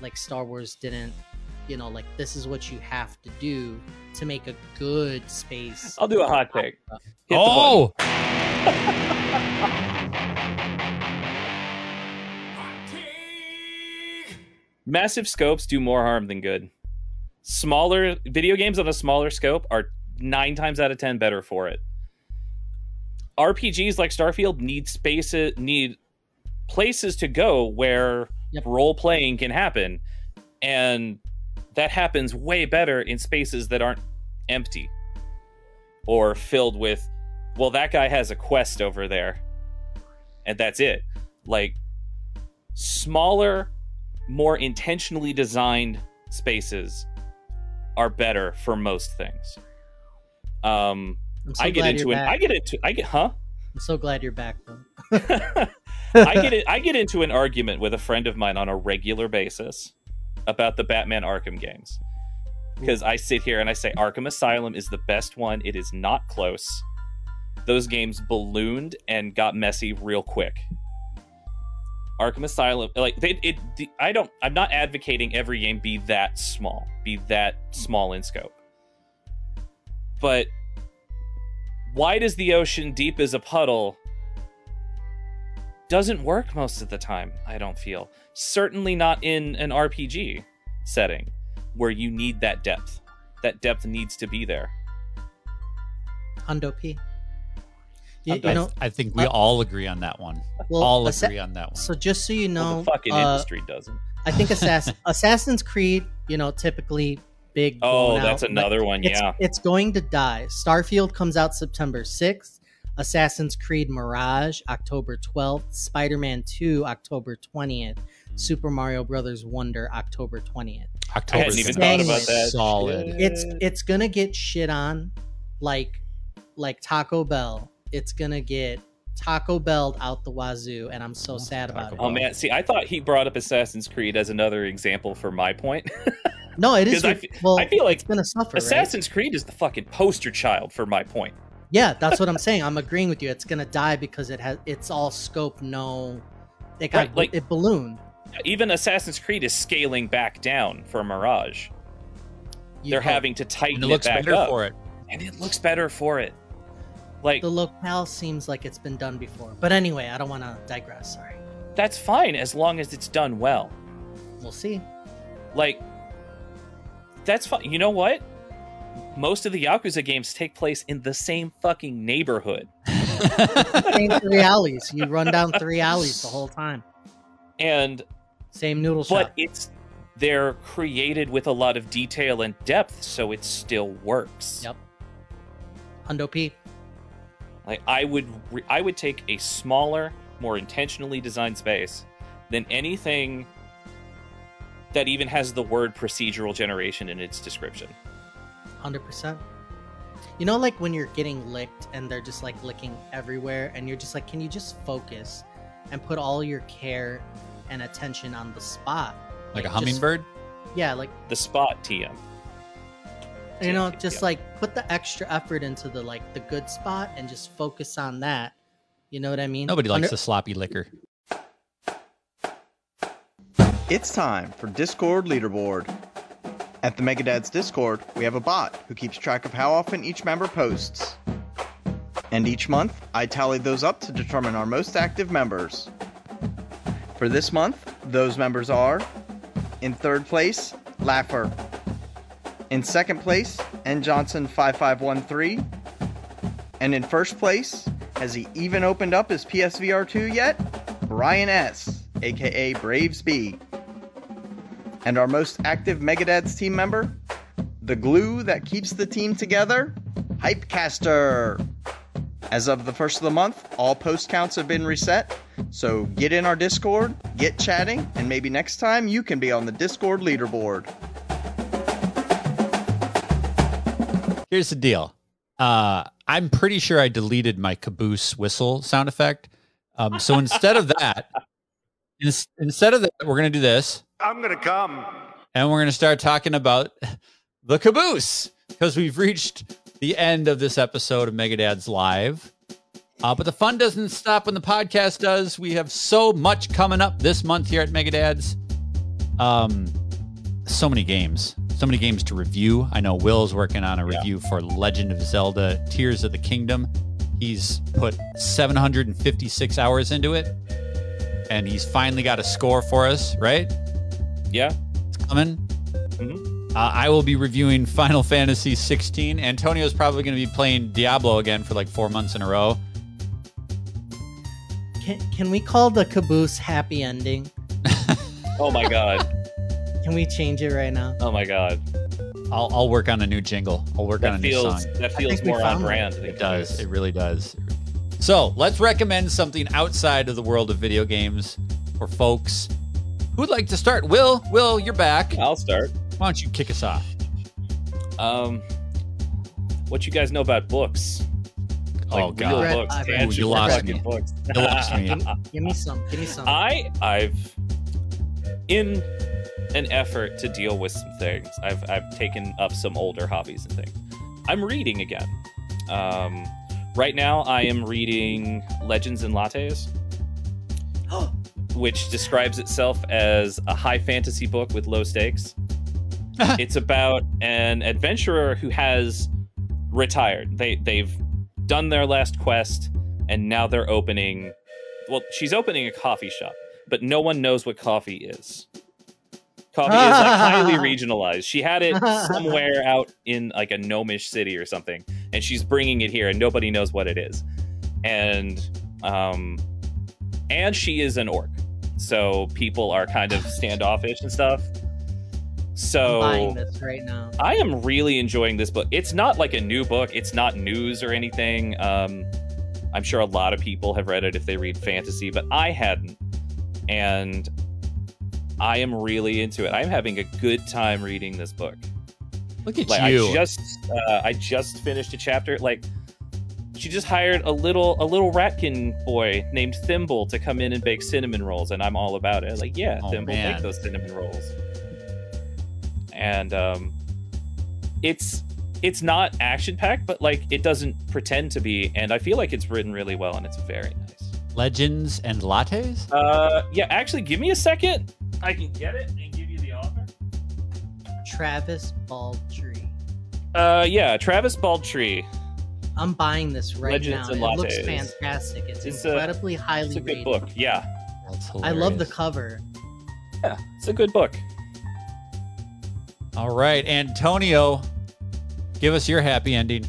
like Star Wars didn't. You know, like this is what you have to do to make a good space. I'll do a hot take. Oh, massive scopes do more harm than good. Smaller video games on a smaller scope are nine times out of ten better for it. RPGs like Starfield need spaces, need places to go where Yep. role playing can happen, and that happens way better in spaces that aren't empty or filled with. Well, that guy has a quest over there, and that's it. Like smaller more intentionally designed spaces are better for most things. Um, so I get into back. I get into I get huh? I'm so glad you're back, though. I get it. I get into an argument with a friend of mine on a regular basis about the Batman Arkham games because I sit here and I say Arkham Asylum is the best one. It is not close. Those games ballooned and got messy real quick. Arkham Asylum, like they, it, the, I don't. I'm not advocating every game be that small, be that small in scope. But wide as the ocean, deep as a puddle, doesn't work most of the time. I don't feel certainly not in an RPG setting where you need that depth. That depth needs to be there. Hundo P. You, you know, I think we uh, all agree on that one. well, all Assa- agree on that one. So just so you Well, know, the fucking uh, industry doesn't. I think Assass- Assassin's Creed, you know, typically big. Oh, that's out, another one. It's, Yeah. it's going to die. Starfield comes out September 6th. Assassin's Creed Mirage October 12th. Spider-Man 2 October 20th. Super Mario Brothers Wonder October 20th. I October hadn't even thought about that. Solid. It's it's going to get shit on like like Taco Bell. It's going to get Taco Bell out the wazoo and I'm so sad about Taco it. Oh man, see, I thought he brought up Assassin's Creed as another example for my point. No, it is. I, well I feel like it's going to suffer, right? Assassin's Creed is the fucking poster child for my point. Yeah, that's what I'm saying. I'm agreeing with you. It's gonna die because it has it's all scope, no it got Right, like- it ballooned. Even Assassin's Creed is scaling back down for Mirage. You They're hope. having to tighten And it looks back better up, for it. and it looks better for it. Like the locale seems like it's been done before. But anyway, I don't wanna digress, sorry. that's fine as long as it's done well. We'll see. Like that's fine. You know what? Most of the Yakuza games take place in the same fucking neighborhood. Same three alleys. You run down three alleys the whole time. And Same noodle but shop. it's they're created with a lot of detail and depth so it still works. Yep. Hundo P. Like I would re- I would take a smaller, more intentionally designed space than anything that even has the word procedural generation in its description. Hundred percent. You know, like when you're getting licked and they're just like licking everywhere, and you're just like, can you just focus and put all your care and attention on the spot? Like a just- hummingbird? yeah, like The spot TM. you know, Yeah, just like put the extra effort into the like the good spot and just focus on that. You know what I mean? Nobody likes Under- the sloppy licker. It's time for Discord Leaderboard. At the Megadads Discord, we have a bot who keeps track of how often each member posts. And each month, I tally those up to determine our most active members. For this month, those members are in third place, Laffer. In second place, N Johnson 5513. And in first place, has he even opened up his PSVR2 yet? Brian S, aka Braves B. And our most active Megadads team member, the glue that keeps the team together, Hypecaster. As of the first of the month, all post counts have been reset, so get in our Discord, get chatting, and maybe next time you can be on the Discord leaderboard. Here's the deal. Uh, I'm pretty sure I deleted my caboose whistle sound effect. Um, so instead of that, ins- instead of that, we're gonna do this, I'm gonna come. and we're gonna start talking about the caboose because we've reached the end of this episode of Megadads Live. Uh, but the fun doesn't stop when the podcast does. We have so much coming up this month here at Megadads. Um, so many games, so many games to review. I know Will's working on a Yeah. review for Legend of Zelda: Tears of the Kingdom. He's put 756 hours into it, and he's finally got a score for us. Right? Yeah. It's coming. Mhm. Uh, I will be reviewing Final Fantasy 16. Antonio's probably going to be playing Diablo again for like four months in a row. Can, can we call the caboose happy ending? Oh my god. Can we change it right now? Oh my god. I'll, I'll work on a new jingle. I'll work on a That new song. that feels more on found one. brand. It does. It really does. So let's recommend something outside of the world of video games for folks who'd like to start. Will, Will, you're back. I'll start. Why don't you kick us off? Um, what you guys know about books? oh God, Read- books, I've read- you lost me. books. You lost me. Give me some. Give me some. I I've in an effort to deal with some things. I've I've taken up some older hobbies and things. I'm reading again. Um, right now I am reading Legends and Lattes, which describes itself as a high fantasy book with low stakes. it's about an adventurer who has retired. They they've done their last quest and now they're opening well, she's opening a coffee shop, but no one knows what coffee is. Coffee is like highly regionalized. She had it somewhere out in like a gnomish city or something, and she's bringing it here, and nobody knows what it is. And um, and she is an orc, so people are kind of standoffish and stuff. So I'm buying this right now. I am really enjoying this book. It's not like a new book. It's not news or anything. Um, I'm sure a lot of people have read it if they read fantasy, but I hadn't, and I am really into it. I'm having a good time reading this book. Look at Like you. I just, uh, I just finished a chapter. Like she just hired a little, a little ratkin boy named Thimble to come in and bake cinnamon rolls, and I'm all about it. Like, yeah, Oh, Thimble, man. make those cinnamon rolls. And um, it's it's not action packed, but like it doesn't pretend to be, and I feel like it's written really well, and it's very nice. Legends and lattes. Uh, yeah, actually, give me a second. I can get it and give you the author. Travis Baldree. Uh, yeah, Travis Baldree. I'm buying this right Legends now. It looks fantastic. It's, It's a- incredibly highly It's a good rated. book. Yeah, I love the cover. yeah, it's a good book. All right, Antonio, give us your happy ending.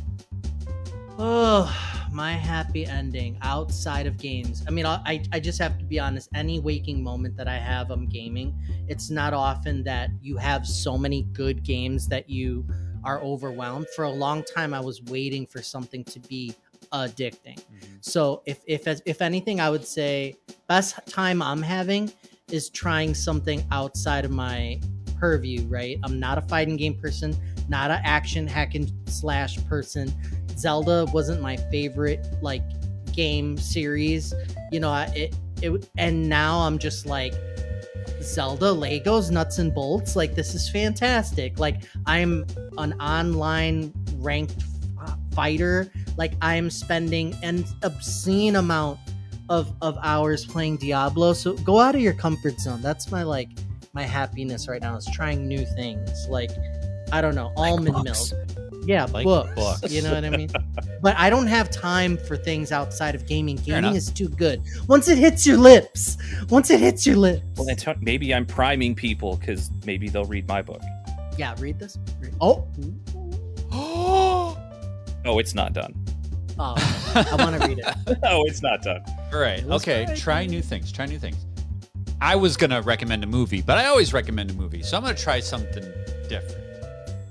Oh, my happy ending outside of games. I mean, I, I- I just have to be honest. Any waking moment that I have, I'm gaming. It's not often that you have so many good games that you are overwhelmed. For a long time, I was waiting for something to be addicting. Mm-hmm. So, if if if anything, I would say best time I'm having is trying something outside of my purview, right? I'm not a fighting game person, not an action hack and slash person. Zelda wasn't my favorite like game series. You know, I- it it and now I'm just like Zelda, Legos, nuts and bolts. Like this is fantastic. Like I'm an online ranked f- fighter. Like I'm spending an obscene amount of of hours playing Diablo. So go out of your comfort zone. That's my like my happiness right now is trying new things. Like I don't know, almond books. milk. Yeah, Like books, books. You know what I mean? but I don't have time for things outside of gaming. Gaming is too good. Once it hits your lips, once it hits your lips. Well, then t- maybe I'm priming people because maybe they'll read my book. yeah, read this. Read- Oh, Oh, it's not done. oh, I want to read it. No, it's not done. All right. Okay. great. Try new things. Try new things. I was gonna recommend a movie, but I always recommend a movie, so I'm gonna try something different.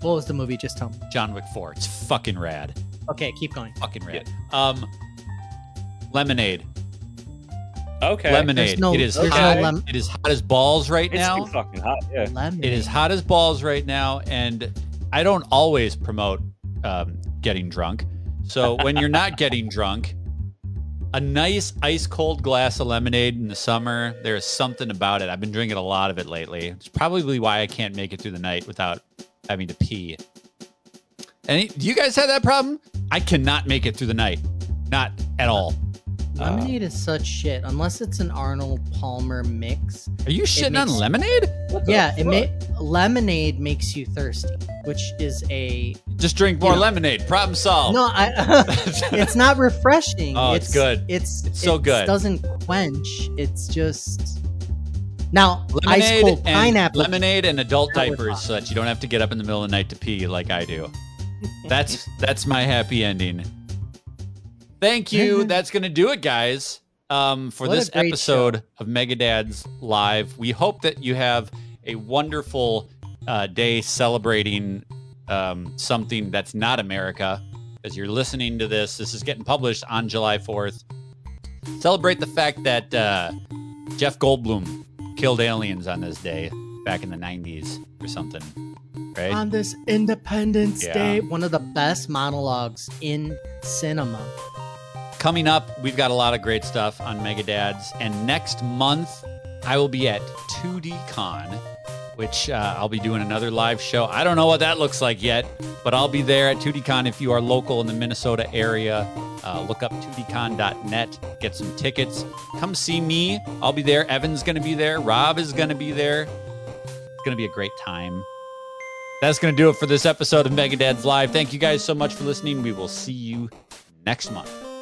What was the movie? Just tell me. John Wick 4. It's fucking rad. Okay, keep going. Fucking rad. Um, Lemonade. Okay. Lemonade. There's no- it is there's no hot. lem- it is hot as balls right It's now. too fucking hot. Yeah. Lemon. It is hot as balls right now, and I don't always promote um, getting drunk. So when you're not getting drunk, a nice ice cold glass of lemonade in the summer, there's something about it. I've been drinking a lot of it lately. It's probably why I can't make it through the night without having to pee. And do you guys have that problem? I cannot make it through the night, not at all. Uh, lemonade is such shit unless it's an Arnold Palmer mix. Are you shitting on lemonade? What Yeah, it fuck? may lemonade makes you thirsty, which is a Just drink more You know- lemonade. Problem solved. no. I it's not refreshing. Oh, it's good. It's It's so it good. Doesn't quench. It's just now ice lemonade cold pineapple. lemonade and adult diapers so that you don't have to get up in the middle of the night to pee like I do. That's that's my happy ending. Thank you. That's gonna do it, guys. Um, for What this episode of Megadads Live, we hope that you have a wonderful uh, day celebrating um, something that's not America. As you're listening to this, this is getting published on July 4th. Celebrate the fact that uh, Jeff Goldblum killed aliens on this day back in the 90s or something, right? on this Independence Yeah. Day, one of the best monologues in cinema. Coming up, we've got a lot of great stuff on Megadads. And next month, I will be at 2D Con, which uh, I'll be doing another live show. I don't know what that looks like yet, but I'll be there at 2D Con if you are local in the Minnesota area. Uh, look up 2dcon.net, get some tickets. Come see me. I'll be there. Evan's going to be there. Rob is going to be there. It's going to be a great time. That's going to do it for this episode of Megadads Live. Thank you guys so much for listening. We will see you next month.